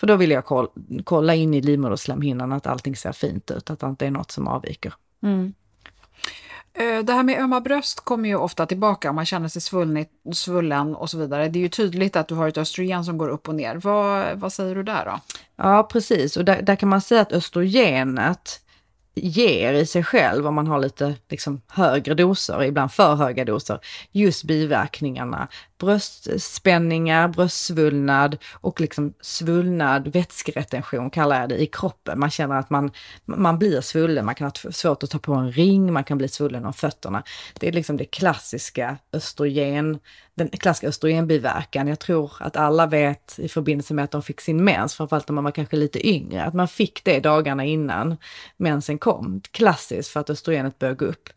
För då vill jag kolla, kolla in i livmoderslemhinnan att allting ser fint ut, att det inte är något som avviker. Mm. Eh, det här med ömma bröst kommer ju ofta tillbaka man känner sig svullnit, svullen och så vidare. Det är ju tydligt att du har ett östrogen som går upp och ner. Vad, vad säger du där då? Ja, precis. Och där, där kan man säga att östrogenet ger i sig själv, om man har lite liksom, högre doser, ibland för höga doser, just biverkningarna bröstspänningar, bröstsvullnad och liksom svullnad vätskeretention kallar jag det i kroppen. Man känner att man, man blir svullen, man kan ha svårt att ta på en ring, man kan bli svullen om fötterna. Det är liksom det klassiska östrogen, den klassiska östrogenbiverkan. Jag tror att alla vet i förbindelse med att de fick sin mens, framförallt om man var kanske lite yngre, att man fick det dagarna innan mensen kom. Klassiskt för att östrogenet börjar gå upp.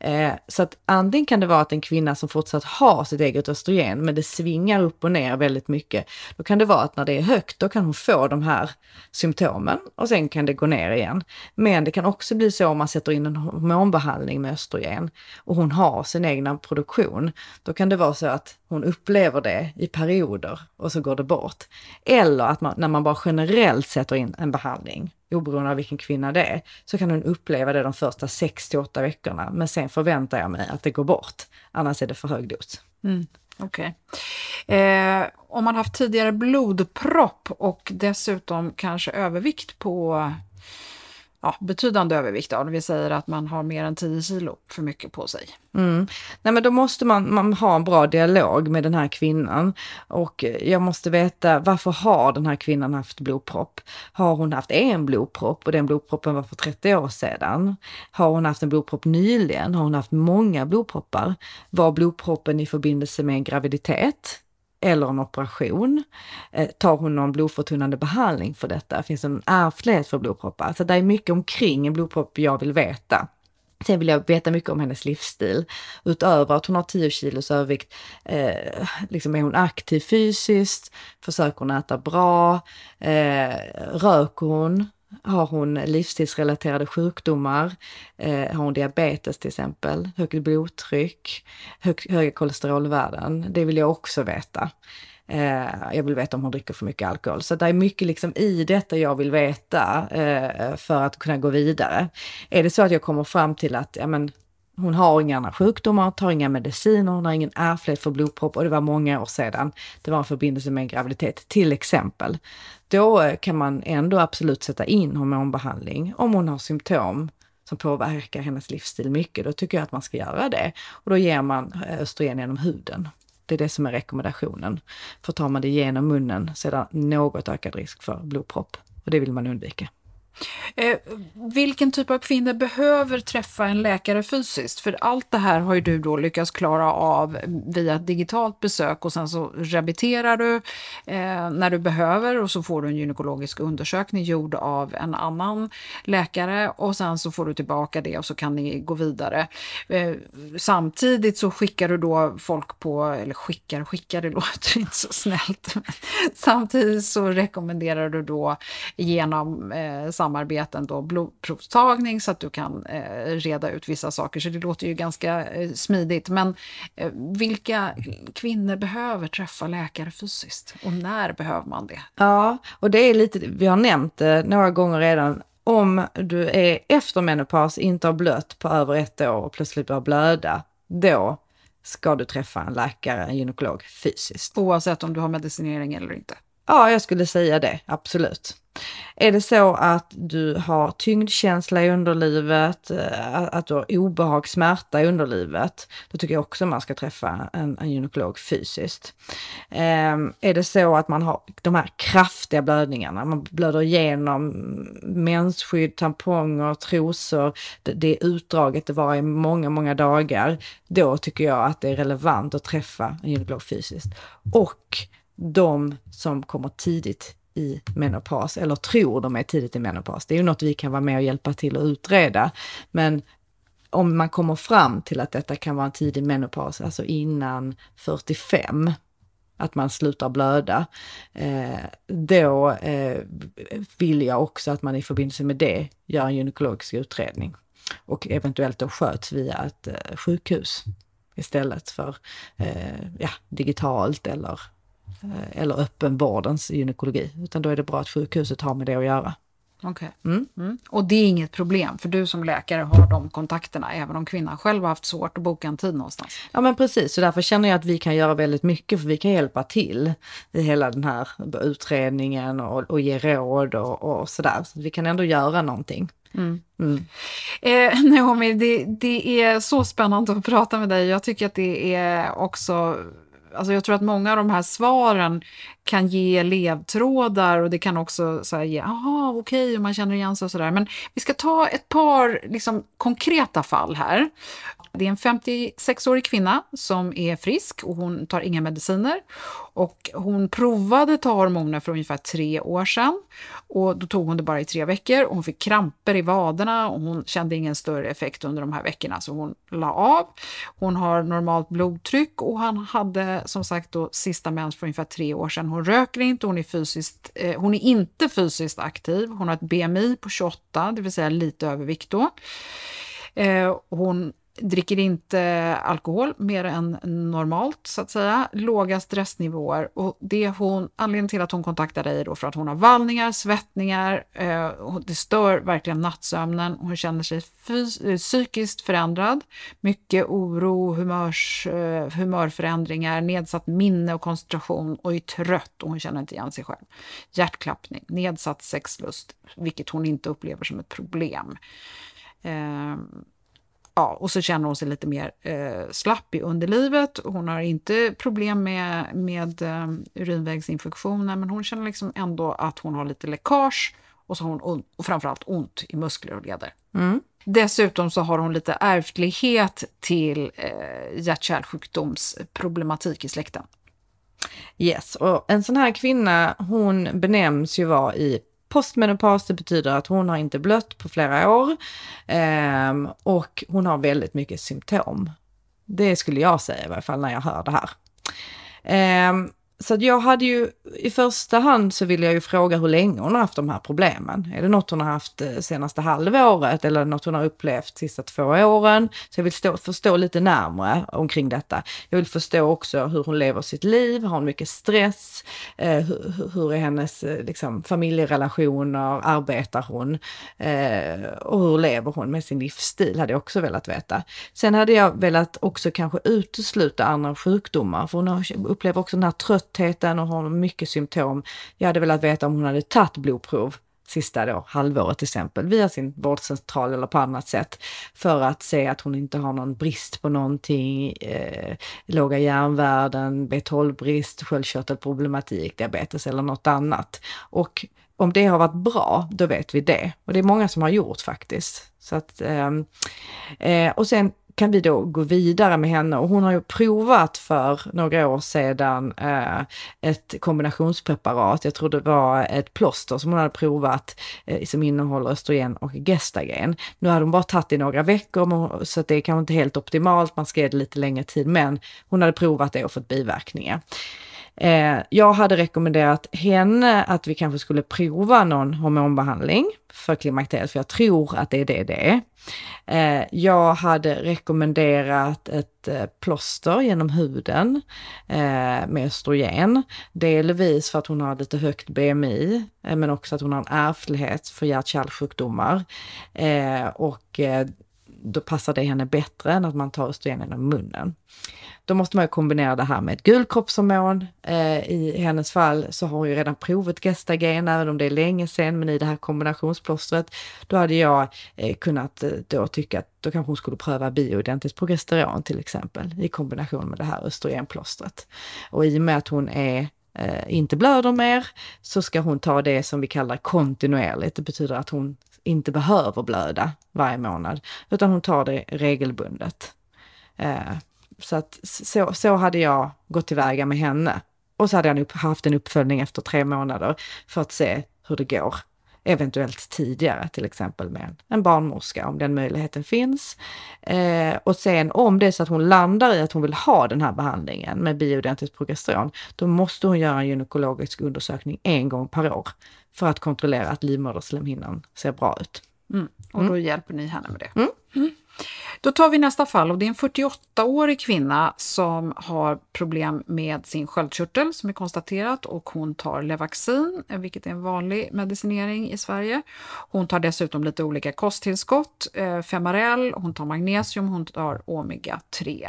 Eh, så att antingen kan det vara att en kvinna som fortsatt har sitt eget östrogen ben, men det svingar upp och ner väldigt mycket. Då kan det vara att när det är högt, då kan hon få de här symptomen och sen kan det gå ner igen. Men det kan också bli så om man sätter in en hormonbehandling med östrogen och hon har sin egna produktion. Då kan det vara så att hon upplever det i perioder och så går det bort. Eller att man, när man bara generellt sätter in en behandling, oberoende av vilken kvinna det är, så kan hon uppleva det de första 6 till 8 veckorna. Men sen förväntar jag mig att det går bort, annars är det för hög dos. Mm. Okej. Okay. Eh, om man haft tidigare blodpropp och dessutom kanske övervikt på ja, betydande övervikt, om vi säger att man har mer än 10 kilo för mycket på sig. Mm. Nej men då måste man, man ha en bra dialog med den här kvinnan och eh, jag måste veta varför har den här kvinnan haft blodpropp? Har hon haft en blodpropp och den blodproppen var för 30 år sedan? Har hon haft en blodpropp nyligen? Har hon haft många blodproppar? Var blodproppen i förbindelse med en graviditet? Eller en operation? Eh, tar hon någon blodförtunnande behandling för detta? Finns det en ärftlighet för blodproppar? Så det är mycket omkring en blodpropp jag vill veta. Sen vill jag veta mycket om hennes livsstil. Utöver att hon har 10 kilos övervikt, eh, liksom är hon aktiv fysiskt? Försöker hon äta bra? Eh, röker hon? Har hon livsstilsrelaterade sjukdomar? Eh, har hon diabetes till exempel? Högt blodtryck? Hög, höga kolesterolvärden? Det vill jag också veta. Eh, jag vill veta om hon dricker för mycket alkohol. Så det är mycket liksom i detta jag vill veta eh, för att kunna gå vidare. Är det så att jag kommer fram till att ja, men, hon har inga andra sjukdomar, tar inga mediciner, hon har ingen ärftlighet för blodpropp och det var många år sedan. Det var en förbindelse med en graviditet till exempel. Då eh, kan man ändå absolut sätta in hormonbehandling om hon har symptom som påverkar hennes livsstil mycket. Då tycker jag att man ska göra det. Och då ger man eh, östrogen genom huden. Det är det som är rekommendationen. För tar man det genom munnen så är det något ökad risk för blodpropp och det vill man undvika. Eh, vilken typ av kvinnor behöver träffa en läkare fysiskt? För allt det här har ju du då lyckats klara av via ett digitalt besök och sen så remitterar du eh, när du behöver och så får du en gynekologisk undersökning gjord av en annan läkare och sen så får du tillbaka det och så kan ni gå vidare. Eh, samtidigt så skickar du då folk på, eller skickar, skickar det låter inte så snällt. samtidigt så rekommenderar du då genom eh, samarbeten då blodprovstagning så att du kan eh, reda ut vissa saker. Så det låter ju ganska eh, smidigt. Men eh, vilka kvinnor behöver träffa läkare fysiskt och när behöver man det? Ja, och det är lite, vi har nämnt det några gånger redan, om du är efter menopaus, inte har blött på över ett år och plötsligt börjar blöda, då ska du träffa en läkare, en gynekolog, fysiskt. Oavsett om du har medicinering eller inte? Ja, jag skulle säga det, absolut. Är det så att du har tyngdkänsla i underlivet, eh, att du har obehag, smärta i underlivet, då tycker jag också man ska träffa en, en gynekolog fysiskt. Um, är det så att man har de här kraftiga blödningarna, man blöder igenom mensskydd, tamponger, trosor, det, det är utdraget, det var i många, många dagar, då tycker jag att det är relevant att träffa en gynekolog fysiskt. Och de som kommer tidigt i menopaus eller tror de är tidigt i menopaus. Det är ju något vi kan vara med och hjälpa till att utreda. Men om man kommer fram till att detta kan vara en tidig menopaus, alltså innan 45, att man slutar blöda, eh, då eh, vill jag också att man i förbindelse med det gör en gynekologisk utredning och eventuellt då sköts via ett eh, sjukhus istället för ja, digitalt eller eller öppenvårdens gynekologi, utan då är det bra att sjukhuset har med det att göra. Okej. Okay. Mm. Mm. Och det är inget problem, för du som läkare har de kontakterna, även om kvinnan själv har haft svårt att boka en tid någonstans. Ja men precis, så därför känner jag att vi kan göra väldigt mycket, för vi kan hjälpa till i hela den här utredningen och, och ge råd och, och sådär. Så vi kan ändå göra någonting. Mm. Mm. Eh, Naomi, det, det är så spännande att prata med dig. Jag tycker att det är också alltså jag tror att många av de här svaren kan ge ledtrådar och det kan också så här, ge, aha, okej, okay, och man känner igen sig och sådär. Men vi ska ta ett par liksom, konkreta fall här. Det är en 56-årig kvinna som är frisk och hon tar inga mediciner. Och hon provade ta hormoner för ungefär tre år sedan. Och då tog hon det bara i tre veckor och hon fick kramper i vaderna och hon kände ingen större effekt under de här veckorna så hon la av. Hon har normalt blodtryck och han hade som sagt då sista mens för ungefär tre år sedan. Hon röker inte, hon är, fysiskt, eh, hon är inte fysiskt aktiv. Hon har ett BMI på 28, det vill säga lite övervikt då. Eh, hon dricker inte alkohol mer än normalt så att säga, låga stressnivåer. Och det hon, anledningen till att hon kontaktar dig är då för att hon har vallningar, svettningar, eh, det stör verkligen nattsömnen, hon känner sig eh, psykiskt förändrad, mycket oro, humörs, eh, humörförändringar, nedsatt minne och koncentration. Och är trött och hon känner inte igen sig själv. Hjärtklappning, nedsatt sexlust, vilket hon inte upplever som ett problem. Eh, Ja, och så känner hon sig lite mer eh, slapp i underlivet. Hon har inte problem med, med eh, urinvägsinfektioner, men hon känner liksom ändå att hon har lite läckage och så har hon och framförallt ont i muskler och leder. Mm. Dessutom så har hon lite ärftlighet till eh, hjärt-kärlsjukdomsproblematik i släkten. Yes, och en sån här kvinna, hon benämns ju vara i postmenopaus, det betyder att hon har inte blött på flera år eh, och hon har väldigt mycket symptom. Det skulle jag säga i varje fall när jag hör det här. Eh, så att jag hade ju, i första hand så vill jag ju fråga hur länge hon har haft de här problemen. Är det något hon har haft eh, senaste halvåret eller något hon har upplevt sista två åren? Så jag vill stå, förstå lite närmare omkring detta. Jag vill förstå också hur hon lever sitt liv, har hon mycket stress? Eh, hur, hur, är hennes eh, liksom, familjerelationer? Arbetar hon? Eh, och hur lever hon med sin livsstil? Hade jag också velat veta. Sen hade jag velat också kanske utesluta andra sjukdomar, för hon upplever också den här trött tröttheten och har mycket symptom. Jag hade velat veta om hon hade tagit blodprov sista då, halvåret till exempel, via sin vårdcentral eller på annat sätt för att se att hon inte har någon brist på någonting, eh, låga järnvärden, B12-brist, sköldkörtelproblematik, diabetes eller något annat. Och om det har varit bra, då vet vi det. Och det är många som har gjort faktiskt. Så att, ehm, eh, och sen kan vi då gå vidare med henne och hon har ju provat för några år sedan eh, ett kombinationspreparat. Jag tror det var ett plåster som hon hade provat eh, som innehåller östrogen och gestagen. Nu hade hon bara tagit det i några veckor så att det är kanske inte helt optimalt. Man ska ge det lite längre tid, men hon hade provat det och fått biverkningar. Eh, jag hade rekommenderat henne att vi kanske skulle prova någon hormonbehandling för klimakteriet, för jag tror att det är det det är. Eh, jag hade rekommenderat ett eh, plåster genom huden eh, med östrogen. Delvis för att hon har lite högt BMI, eh, men också att hon har en ärftlighet för hjärt-kärlsjukdomar. Eh, och då passar det henne bättre än att man tar östrogen genom munnen. Då måste man ju kombinera det här med ett gulkroppshormon. Eh, I hennes fall så har hon ju redan provat gestagen, även om det är länge sedan, men i det här kombinationsplåstret, då hade jag eh, kunnat eh, då tycka att då kanske hon skulle pröva bioidentiskt progesteron till exempel i kombination med det här östrogenplåstret. Och i och med att hon är eh, inte blöder mer så ska hon ta det som vi kallar kontinuerligt. Det betyder att hon inte behöver blöda varje månad, utan hon tar det regelbundet. Eh, så, att, så, så hade jag gått tillväga med henne. Och så hade jag haft en uppföljning efter tre månader för att se hur det går. Eventuellt tidigare, till exempel med en barnmorska, om den möjligheten finns. Eh, och sen om det är så att hon landar i att hon vill ha den här behandlingen med bioidentiskt progesteron, då måste hon göra en gynekologisk undersökning en gång per år för att kontrollera att livmoderslemhinnan ser bra ut. Mm. Och då mm. hjälper ni henne med det? Mm. Då tar vi nästa fall och det är en 48-årig kvinna som har problem med sin sköldkörtel som är konstaterat och hon tar Levaxin, vilket är en vanlig medicinering i Sverige. Hon tar dessutom lite olika kosttillskott, eh, Femarel, hon tar magnesium, hon tar omega-3.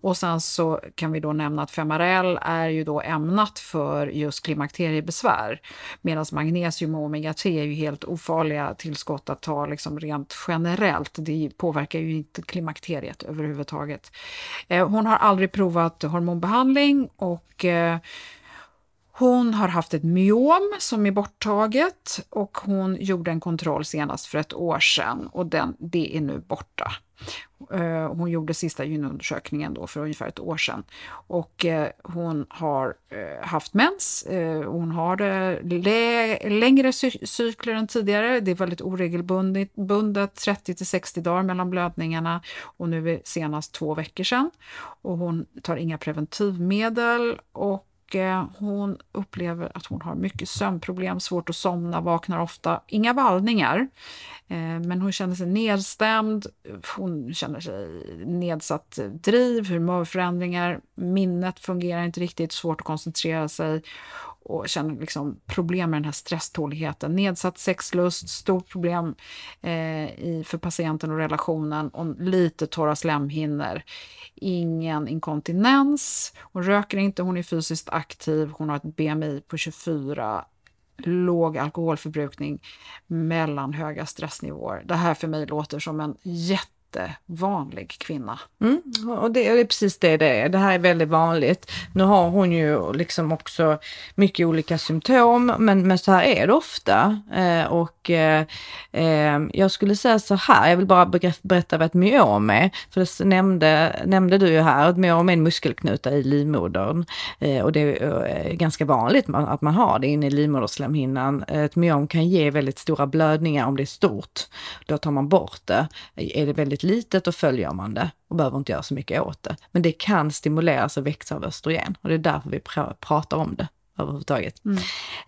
Och sen så kan vi då nämna att Femarel är ju då ämnat för just klimakteriebesvär medan magnesium och omega-3 är ju helt ofarliga tillskott att ta liksom rent generellt. Det påverkar ju inte klimakteriet överhuvudtaget. Eh, hon har aldrig provat hormonbehandling och eh, hon har haft ett myom som är borttaget och hon gjorde en kontroll senast för ett år sedan och den, det är nu borta. Eh, hon gjorde sista gynundersökningen då för ungefär ett år sedan. Och eh, hon har eh, haft mens, hon har längre cykler än tidigare. Det är väldigt oregelbundet, 30 till 60 dagar mellan blödningarna och nu är senast två veckor sedan. Och hon tar inga preventivmedel och Eh, hon upplever att hon har mycket sömnproblem, svårt att somna, vaknar ofta. Inga vallningar, eh, men hon känner sig nedstämd, hon känner sig nedsatt driv, humörförändringar, minnet fungerar inte riktigt, svårt att koncentrera sig och känner liksom problem med den här stresståligheten. Nedsatt sexlust, stort problem eh, i, för patienten och relationen och lite torra slemhinnor. Ingen inkontinens, hon röker inte, hon är fysiskt aktiv, hon har ett BMI på 24 låg alkoholförbrukning, mellan höga stressnivåer. Det här för mig låter som en jätte jättevanlig kvinna. Mm, och det, det, är precis det det är. Det här är väldigt vanligt. Nu har hon ju liksom också mycket olika symptom, men, men så här är det ofta. Eh, och eh, eh jag skulle säga så här, jag vill bara berätta vad ett myom är. För det nämnde, nämnde du ju här, ett myom är en muskelknuta i livmodern. Eh, och det är eh, ganska vanligt att man har det inne i livmoderslemhinnan. Eh, ett myom kan ge väldigt stora blödningar om det är stort. Då tar man bort det. Är det väldigt väldigt litet och följer man det och behöver inte göra så mycket åt det. Men det kan stimuleras och växa av östrogen och det är därför vi pr pratar om det överhuvudtaget. Mm.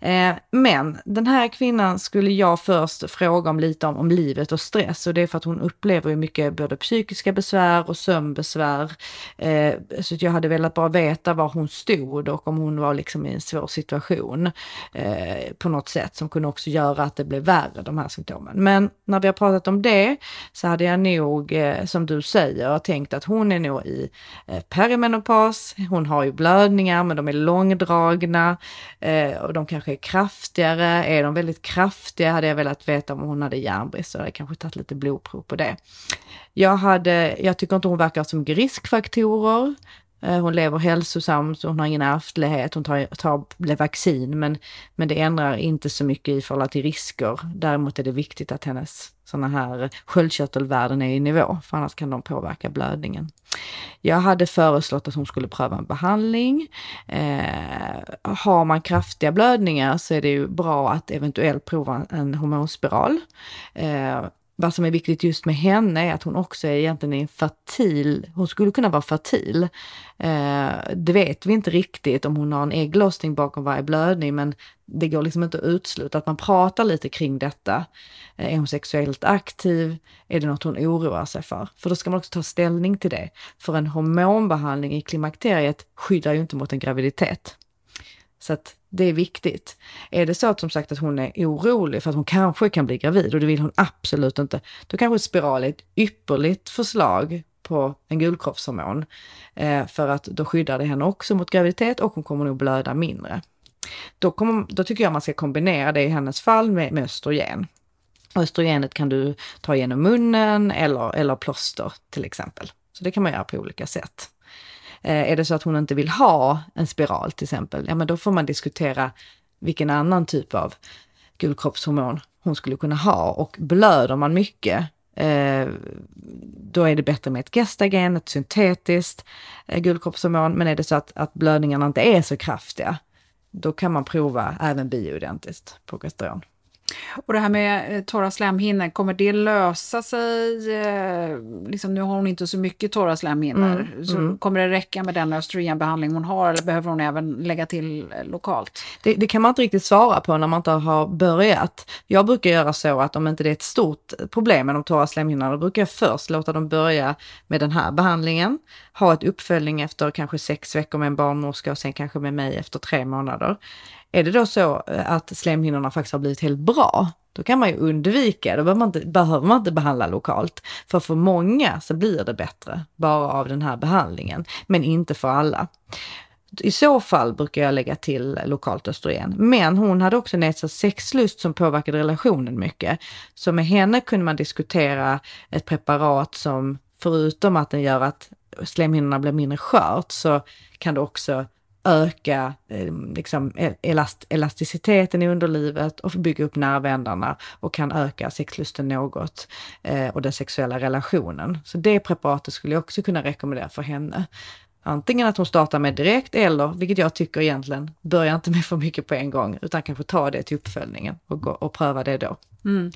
Eh, men den här kvinnan skulle jag först fråga om lite om, om livet och stress och det är för att hon upplever ju mycket både psykiska besvär och sömnbesvär. Eh, så jag hade velat bara veta var hon stod och om hon var liksom i en svår situation eh, på något sätt som kunde också göra att det blev värre, de här symptomen. Men när vi har pratat om det så hade jag nog, eh, som du säger, tänkt att hon är nog i eh, perimenopaus. Hon har ju blödningar men de är långdragna Eh, och de kanske är kraftigare. Är de väldigt kraftiga hade jag velat veta om hon hade järnbrist, så hade jag kanske tagit lite blodprov på det. Jag, hade, jag tycker inte hon verkar som riskfaktorer. Eh, hon lever hälsosamt, hon har ingen ärftlighet, hon tar, tar vaccin, men, men det ändrar inte så mycket i förhållande till risker. Däremot är det viktigt att hennes sådana här sköldkörtelvärden är i nivå, för annars kan de påverka blödningen. Jag hade föreslått att hon skulle pröva en behandling. Eh, har man kraftiga blödningar så är det ju bra att eventuellt prova en hormonspiral. Eh, vad som är viktigt just med henne är att hon också är egentligen en fertil, hon skulle kunna vara fertil. Eh, det vet vi inte riktigt om hon har en ägglossning bakom varje blödning, men det går liksom inte att utesluta att man pratar lite kring detta. Eh, är hon sexuellt aktiv? Är det något hon oroar sig för? För då ska man också ta ställning till det. För en hormonbehandling i klimakteriet skyddar ju inte mot en graviditet. Så att det är viktigt. Är det så att som sagt att hon är orolig för att hon kanske kan bli gravid och det vill hon absolut inte, då kanske spiral är ett ypperligt förslag på en gulkroppshormon. Eh, för att då skyddar det henne också mot graviditet och hon kommer nog blöda mindre. Då, kommer, då tycker jag man ska kombinera det i hennes fall med, med östrogen. Östrogenet kan du ta genom munnen eller, eller plåster till exempel. Så det kan man göra på olika sätt. Eh, är det så att hon inte vill ha en spiral till exempel, ja men då får man diskutera vilken annan typ av gulkroppshormon hon skulle kunna ha. Och blöder man mycket, eh, då är det bättre med ett gestagen, ett syntetiskt eh, gulkroppshormon. Men är det så att, att blödningarna inte är så kraftiga, då kan man prova även bioidentiskt progesteron. Och det här med eh, torra slemhinnor, kommer det lösa sig? Eh, liksom, nu har hon inte så mycket torra slemhinnor. Mm, så mm. Kommer det räcka med den östrogenbehandling hon har eller behöver hon även lägga till eh, lokalt? Det, det, kan man inte riktigt svara på när man inte har börjat. Jag brukar göra så att om inte det är ett stort problem med de torra slemhinnorna, då brukar jag först låta dem börja med den här behandlingen, ha ett uppföljning efter kanske sex veckor med en barnmorska och sen kanske med mig efter tre månader. Är det då så eh, att slemhinnorna faktiskt har blivit helt bra, då kan man ju undvika, då behöver man, inte, behöver man inte behandla lokalt. För för många så blir det bättre bara av den här behandlingen, men inte för alla. I så fall brukar jag lägga till lokalt östrogen. Men hon hade också nedsatt sexlust som påverkade relationen mycket. Så med henne kunde man diskutera ett preparat som förutom att den gör att slemhinnorna blir mindre skört så kan det också öka eh, liksom, elast, elasticiteten i underlivet och bygga upp nervändarna och kan öka sexlusten något eh, och den sexuella relationen. Så det preparatet skulle jag också kunna rekommendera för henne. Antingen att hon startar med direkt eller, vilket jag tycker egentligen, börja inte med för mycket på en gång utan kanske ta det till uppföljningen och, gå, och pröva det då. Mm.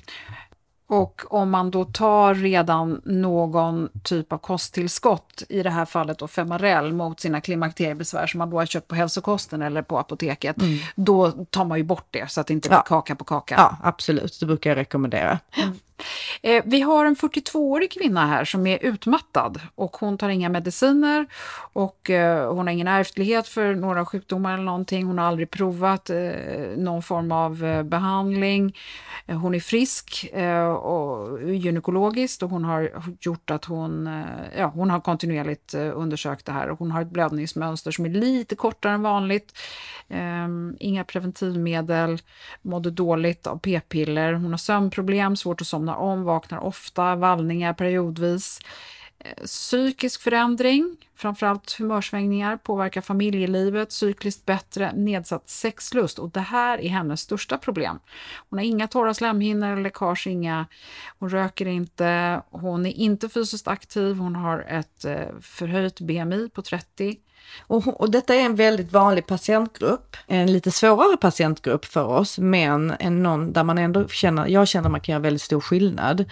Och om man då tar redan någon typ av kosttillskott, i det här fallet då Femarel mot sina klimakteriebesvär som man då har köpt på hälsokosten eller på apoteket, mm. då tar man ju bort det så att det inte blir ja. kaka på kaka. Ja, absolut, det brukar jag rekommendera. Mm. Eh, vi har en 42-årig kvinna här som är utmattad och hon tar inga mediciner och eh, hon har ingen ärftlighet för några sjukdomar eller någonting. Hon har aldrig provat eh, någon form av eh, behandling. Eh, hon är frisk eh, och gynekologiskt och hon har gjort att hon, ja, hon har kontinuerligt undersökt det här och hon har ett blödningsmönster som är lite kortare än vanligt. Ehm, inga preventivmedel, mådde dåligt av p-piller, hon har sömnproblem, svårt att somna somnar om, vaknar ofta, vallningar periodvis. Eh, psykisk förändring, framförallt humörsvängningar, påverkar familjelivet cykliskt bättre, nedsatt sexlust och det här är hennes största problem. Hon har inga torra slemhinnor, läckage, inga, hon röker inte, hon är inte fysiskt aktiv, hon har ett eh, förhöjt BMI på 30, och, och, detta är en väldigt vanlig patientgrupp, en lite svårare patientgrupp för oss, men en någon där man ändå känner, jag känner att man kan göra väldigt stor skillnad.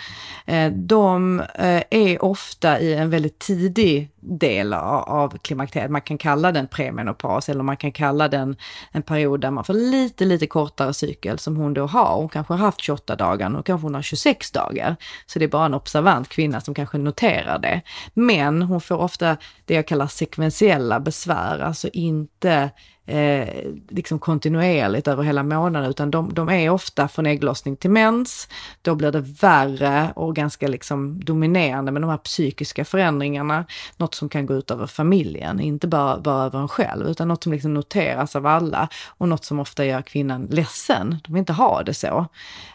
Eh, de eh, är ofta i en väldigt tidig del av klimakteriet. Man kan kalla den premenopaus eller man kan kalla den en period där man får lite, lite kortare cykel som hon då har. Hon kanske har haft 28 dagar, och kanske hon har 26 dagar. Så det är bara en observant kvinna som kanske noterar det. Men hon får ofta det jag kallar sekventiella besvär, alltså inte eh, liksom kontinuerligt över hela månaden, utan de, de är ofta från ägglossning till mens. Då blir det värre och ganska liksom dominerande med de här psykiska förändringarna. Något som kan gå ut över familjen, inte bara, bara över en själv, utan något som liksom noteras av alla och något som ofta gör kvinnan ledsen. De vill inte ha det så.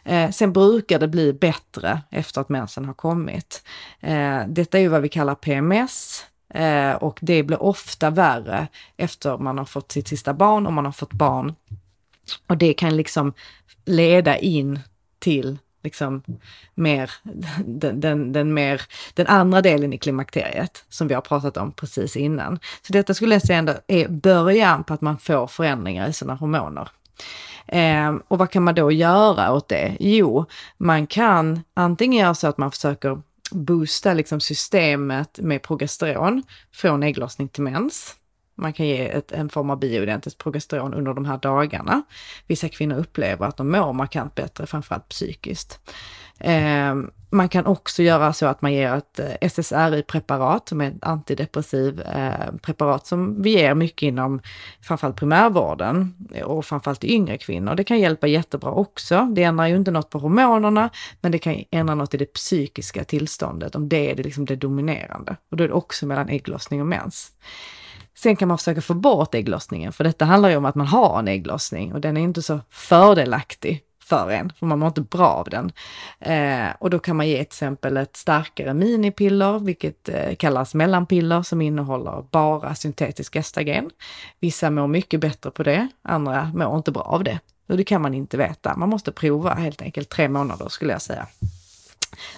Eh, sen brukar det bli bättre efter att mensen har kommit. Eh, detta är ju vad vi kallar PMS. Eh, och det blir ofta värre efter man har fått sitt sista barn och man har fått barn. Och det kan liksom leda in till liksom mer, den, den, den, mer, den andra delen i klimakteriet som vi har pratat om precis innan. Så detta skulle jag säga ändå är början på att man får förändringar i sina hormoner. Eh, och vad kan man då göra åt det? Jo, man kan antingen göra så att man försöker boosta liksom systemet med progesteron från ägglossning till mens. Man kan ge ett, en form av bioidentiskt progesteron under de här dagarna. Vissa kvinnor upplever att de mår markant bättre, framförallt psykiskt. Eh, man kan också göra så att man ger ett eh, SSRI-preparat som är ett antidepressiv eh, preparat som vi ger mycket inom framförallt primärvården och framförallt yngre kvinnor. Det kan hjälpa jättebra också. Det ändrar ju inte något på hormonerna, men det kan ändra något i det psykiska tillståndet om det är det, liksom det dominerande. Och då är det också mellan ägglossning och mens. Sen kan man försöka få bort ägglossningen, för detta handlar ju om att man har en ägglossning och den är inte så fördelaktig för en, för man mår inte bra av den. Eh, och då kan man ge till exempel ett starkare minipiller, vilket eh, kallas mellanpiller, som innehåller bara syntetisk estrogen. Vissa mår mycket bättre på det, andra mår inte bra av det. Och det kan man inte veta. Man måste prova helt enkelt tre månader skulle jag säga.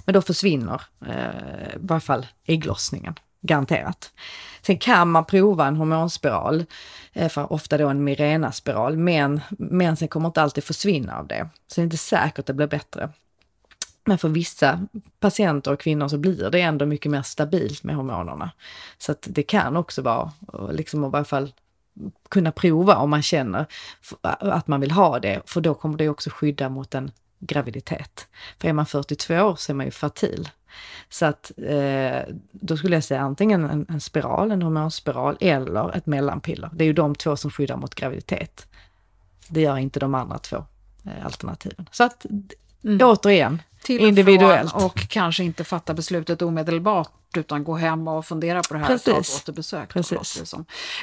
Men då försvinner eh, i varje fall ägglossningen, garanterat. Sen kan man prova en hormonspiral, eh, för ofta då en Mirena-spiral, men mensen kommer inte alltid försvinna av det. Så det är inte säkert att det blir bättre. Men för vissa patienter och kvinnor så blir det ändå mycket mer stabilt med hormonerna. Så att det kan också vara, eh, liksom i varje fall kunna prova om man känner att man vill ha det, för då kommer det också skydda mot en graviditet. För är man 42 år så är man ju fertil. Så att eh, då skulle jag säga antingen en, en spiral, en hormonspiral eller ett mellanpiller. Det är ju de två som skyddar mot graviditet. Det gör inte de andra två eh, alternativen. Så att mm. återigen, till individuellt. Och, och kanske inte fatta beslutet omedelbart utan gå hem och fundera på det här Precis. och ta ett återbesök. Precis.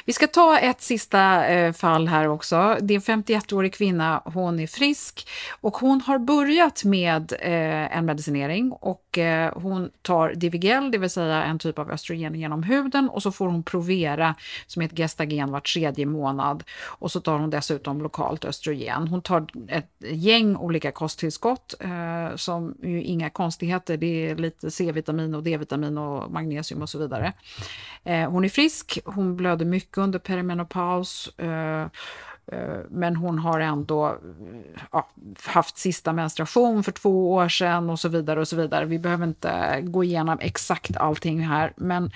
Vi ska ta ett sista eh, fall här också. Det är en 51-årig kvinna, hon är frisk och hon har börjat med eh, en medicinering och eh, hon tar Divigel, det vill säga en typ av östrogen genom huden och så får hon Provera som är ett gestagen var tredje månad och så tar hon dessutom lokalt östrogen. Hon tar ett gäng olika kosttillskott eh, är ju inga konstigheter, det är lite C-vitamin och D-vitamin och magnesium och så vidare. Eh, hon är frisk, hon blöder mycket under perimenopaus. Eh, Eh, men hon har ändå eh, ja, haft sista menstruation för två år sedan och så vidare och så vidare. Vi behöver inte gå igenom exakt allting här, men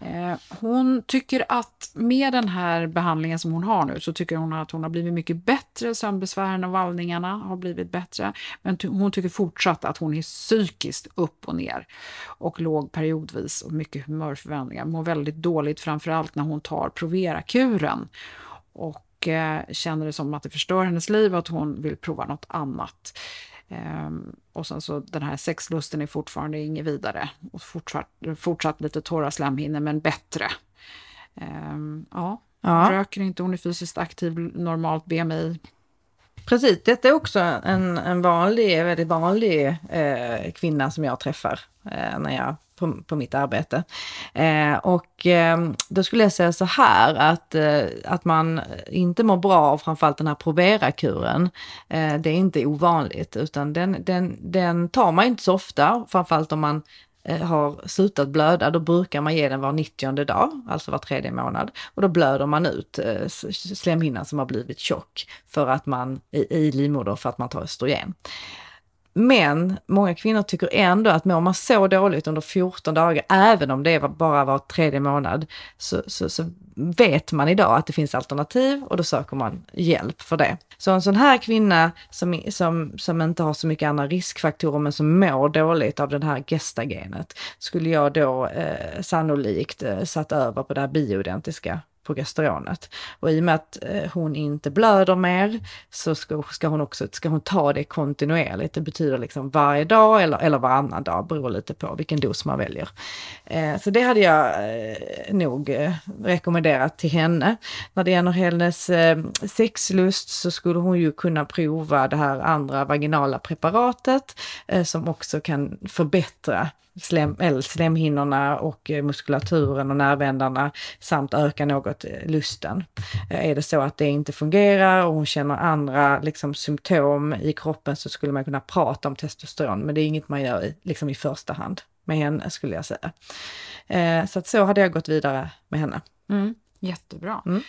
eh, hon tycker att med den här behandlingen som hon har nu så tycker hon att hon har blivit mycket bättre. Sömnbesvären och vallningarna har blivit bättre, men hon tycker fortsatt att hon är psykiskt upp och ner och låg periodvis och mycket humörförväntningar. Mår väldigt dåligt, framför allt när hon tar Provera-kuren. Och och eh, känner det som att det förstör hennes liv och att hon vill prova något annat. Um, och sen så den här sexlusten är fortfarande inget vidare. Och fortsatt, fortsatt lite torra slemhinnor, men bättre. Um, ja, ja. röker inte, hon är fysiskt aktiv, normalt BMI. Precis, detta är också en, en vanlig, väldigt vanlig eh, kvinna som jag träffar eh, när jag på, på mitt arbete. Eh, och eh, då skulle jag säga så här att, eh, att man inte mår bra av framförallt den här Provera-kuren. Eh, det är inte ovanligt utan den, den, den tar man inte så ofta, framförallt om man Eh, har slutat blöda, då brukar man ge den var 90 dag, alltså var tredje månad. Och då blöder man ut eh, slemhinnan som har blivit tjock för att man, i, i livmodern för att man tar östrogen. Men många kvinnor tycker ändå att mår man så dåligt under 14 dagar, även om det är bara var tredje månad, så, så, så, vet man idag att det finns alternativ och då söker man hjälp för det. Så en sån här kvinna som, som, som inte har så mycket andra riskfaktorer men som mår dåligt av det här gestagenet skulle jag då eh, sannolikt eh, satt över på det här bioidentiska progesteronet. Och i och med att eh, hon inte blöder mer så ska, ska, hon också ska hon ta det kontinuerligt. Det betyder liksom varje dag eller, eller varannan dag, beror lite på vilken dos man väljer. Eh, så det hade jag eh, nog eh, rekommenderat till henne. När det gäller hennes eh, sexlust så skulle hon ju kunna prova det här andra vaginala preparatet eh, som också kan förbättra slem, eller slemhinnorna och eh, muskulaturen och nervändarna samt öka något eh, lusten. Eh, är det så att det inte fungerar och hon känner andra liksom, symptom i kroppen så skulle man kunna prata om testosteron, men det är inget man gör i, liksom i första hand med henne skulle jag säga. Eh, så att så hade jag gått vidare med henne. Mm, jättebra. Mm.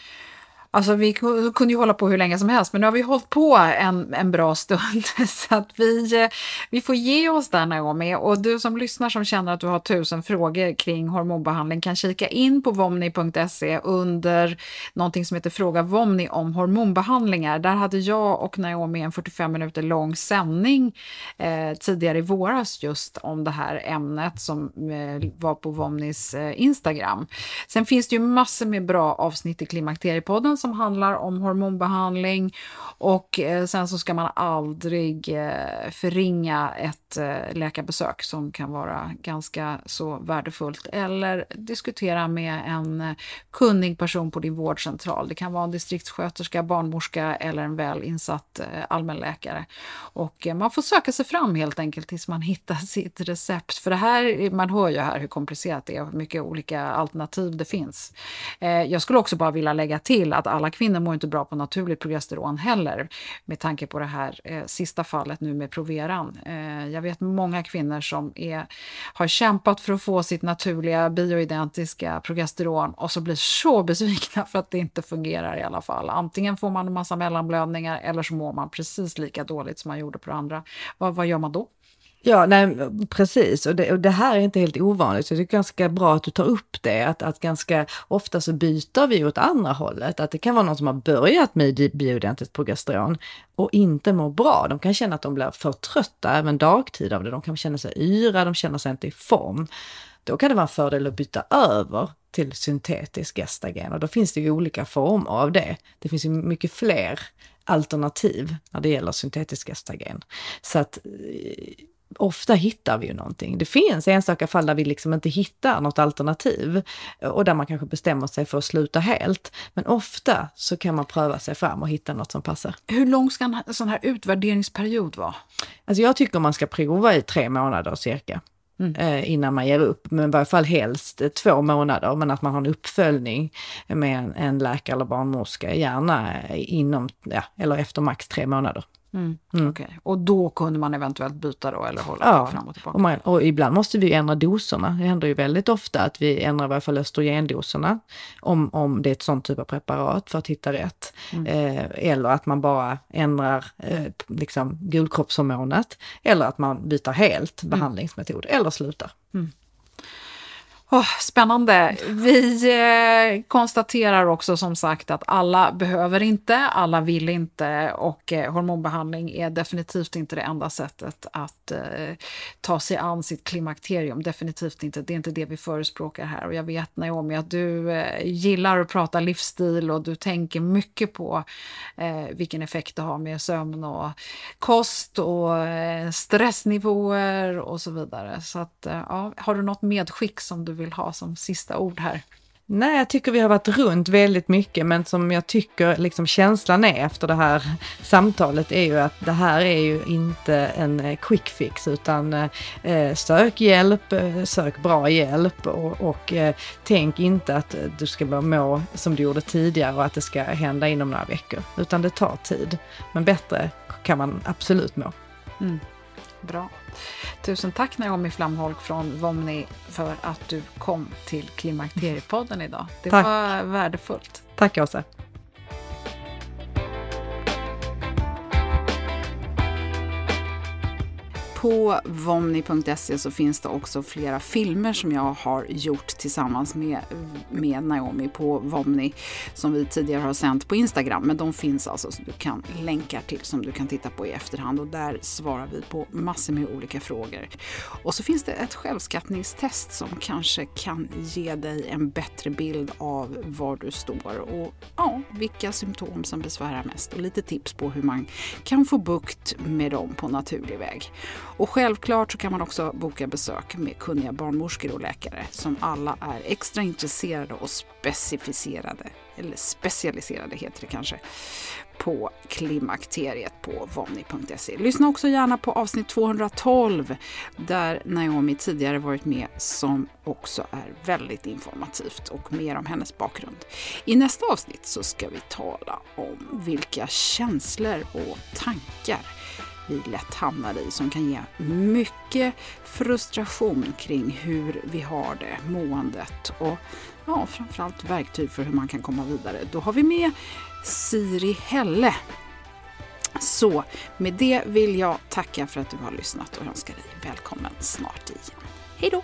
Alltså vi kunde ju hålla på hur länge som helst, men nu har vi hållit på en, en bra stund. Så att vi, eh, vi får ge oss där Naomi. Och du som lyssnar som känner att du har tusen frågor kring hormonbehandling kan kika in på vomni.se under någonting som heter Fråga Vomni om hormonbehandlingar. Där hade jag och Naomi en 45 minuter lång sändning eh, tidigare i våras just om det här ämnet som eh, var på Vomnis eh, Instagram. Sen finns det ju massor med bra avsnitt i Klimakteriepodden som handlar om hormonbehandling och eh, sen så ska man aldrig eh, förringa ett eh, läkarbesök som kan vara ganska så värdefullt eller diskutera med en kunnig person på din vårdcentral. Det kan vara en distriktssköterska, barnmorska eller en väl insatt allmänläkare. Och man får söka sig fram helt enkelt tills man hittar sitt recept. För det här, man hör ju här hur komplicerat det är och hur mycket olika alternativ det finns. Jag skulle också bara vilja lägga till att alla kvinnor mår inte bra på naturligt progesteron heller, med tanke på det här eh, sista fallet nu med Proveran. Eh, jag vet många kvinnor som är, har kämpat för att få sitt naturliga bioidentiska progesteron och så blir så besvikna för att det inte fungerar i alla fall. Antingen får man en massa mellanblödningar eller så mår man precis lika dåligt som man gjorde på det andra. Vad, vad gör man då? Ja, nej, precis. Och det, och det, här är inte helt ovanligt, så det är ganska bra att du tar upp det. Att, att ganska ofta så byter vi åt andra hållet. Att det kan vara någon som har börjat med bioidentiskt progesteron och inte mår bra. De kan känna att de blir för trötta även dagtid av det. De kan känna sig yra, de känner sig inte i form. Då kan det vara en fördel att byta över till syntetisk gestagen och då finns det ju olika former av det. Det finns ju mycket fler alternativ när det gäller syntetisk gestagen. Så att eh, ofta hittar vi ju någonting. Det finns enstaka fall där vi liksom inte hittar något alternativ och där man kanske bestämmer sig för att sluta helt. Men ofta så kan man pröva sig fram och hitta något som passar. Hur lång ska en sån här utvärderingsperiod vara? Alltså jag tycker man ska prova i tre månader cirka. Mm. Eh, innan man ger upp, men i varje fall helst två månader, men att man har en uppföljning med en, en läkare eller barnmorska, gärna inom, ja, eller efter max tre månader. Mm. Mm. Okay. Och då kunde man eventuellt byta då eller hålla ja. fram och tillbaka? Och, man, och ibland måste vi ändra doserna. Det händer ju väldigt ofta att vi ändrar i varje fall östrogendoserna om, om det är ett sånt typ av preparat för att hitta rätt. Mm. Eh, eller att man bara ändrar eh, liksom gulkroppshormonet. Eller att man byter helt mm. behandlingsmetod eller slutar. Oh, spännande. Vi eh, konstaterar också som sagt att alla behöver inte, alla vill inte och eh, hormonbehandling är definitivt inte det enda sättet att eh, ta sig an sitt klimakterium. Definitivt inte, det är inte det vi förespråkar här. Och jag vet Naomi att du eh, gillar att prata livsstil och du tänker mycket på eh, vilken effekt det har med sömn och kost och eh, stressnivåer och så vidare. Så att, ja, har du något medskick som du vill ha som sista ord här? Nej, jag tycker vi har varit runt väldigt mycket, men som jag tycker liksom känslan är efter det här samtalet är ju att det här är ju inte en eh, quick fix, utan eh, eh sök hjälp, eh, sök bra hjälp och, och eh, tänk inte att du ska må som du gjorde tidigare och att det ska hända inom några veckor, utan det tar tid. Men bättre kan man absolut må. Mm. Bra. Tusen tack Naomi Flamholk från Vomni för att du kom till Klimakteriepodden idag. Det tack. var värdefullt. Tack Åsa. På vomni.se så finns det också flera filmer som jag har gjort tillsammans med, med Naomi på Vomni som vi tidigare har sänt på Instagram. Men de finns alltså som du kan länkar till som du kan titta på i efterhand och där svarar vi på massor med olika frågor. Och så finns det ett självskattningstest som kanske kan ge dig en bättre bild av var du står och ja, vilka symptom som besvärar mest och lite tips på hur man kan få bukt med dem på naturlig väg. Och självklart så kan man också boka besök med kunniga barnmorskor och läkare som alla är extra intresserade och specificerade, eller specialiserade heter det kanske, på klimakteriet på vomni.se. Lyssna också gärna på avsnitt 212 där Naomi tidigare varit med som också är väldigt informativt och mer om hennes bakgrund. I nästa avsnitt så ska vi tala om vilka känslor och tankar vi lätt hamnar i som kan ge mycket frustration kring hur vi har det, måendet och ja, framförallt verktyg för hur man kan komma vidare. Då har vi med Siri Helle. Så med det vill jag tacka för att du har lyssnat och önskar dig välkommen snart igen. Hej då!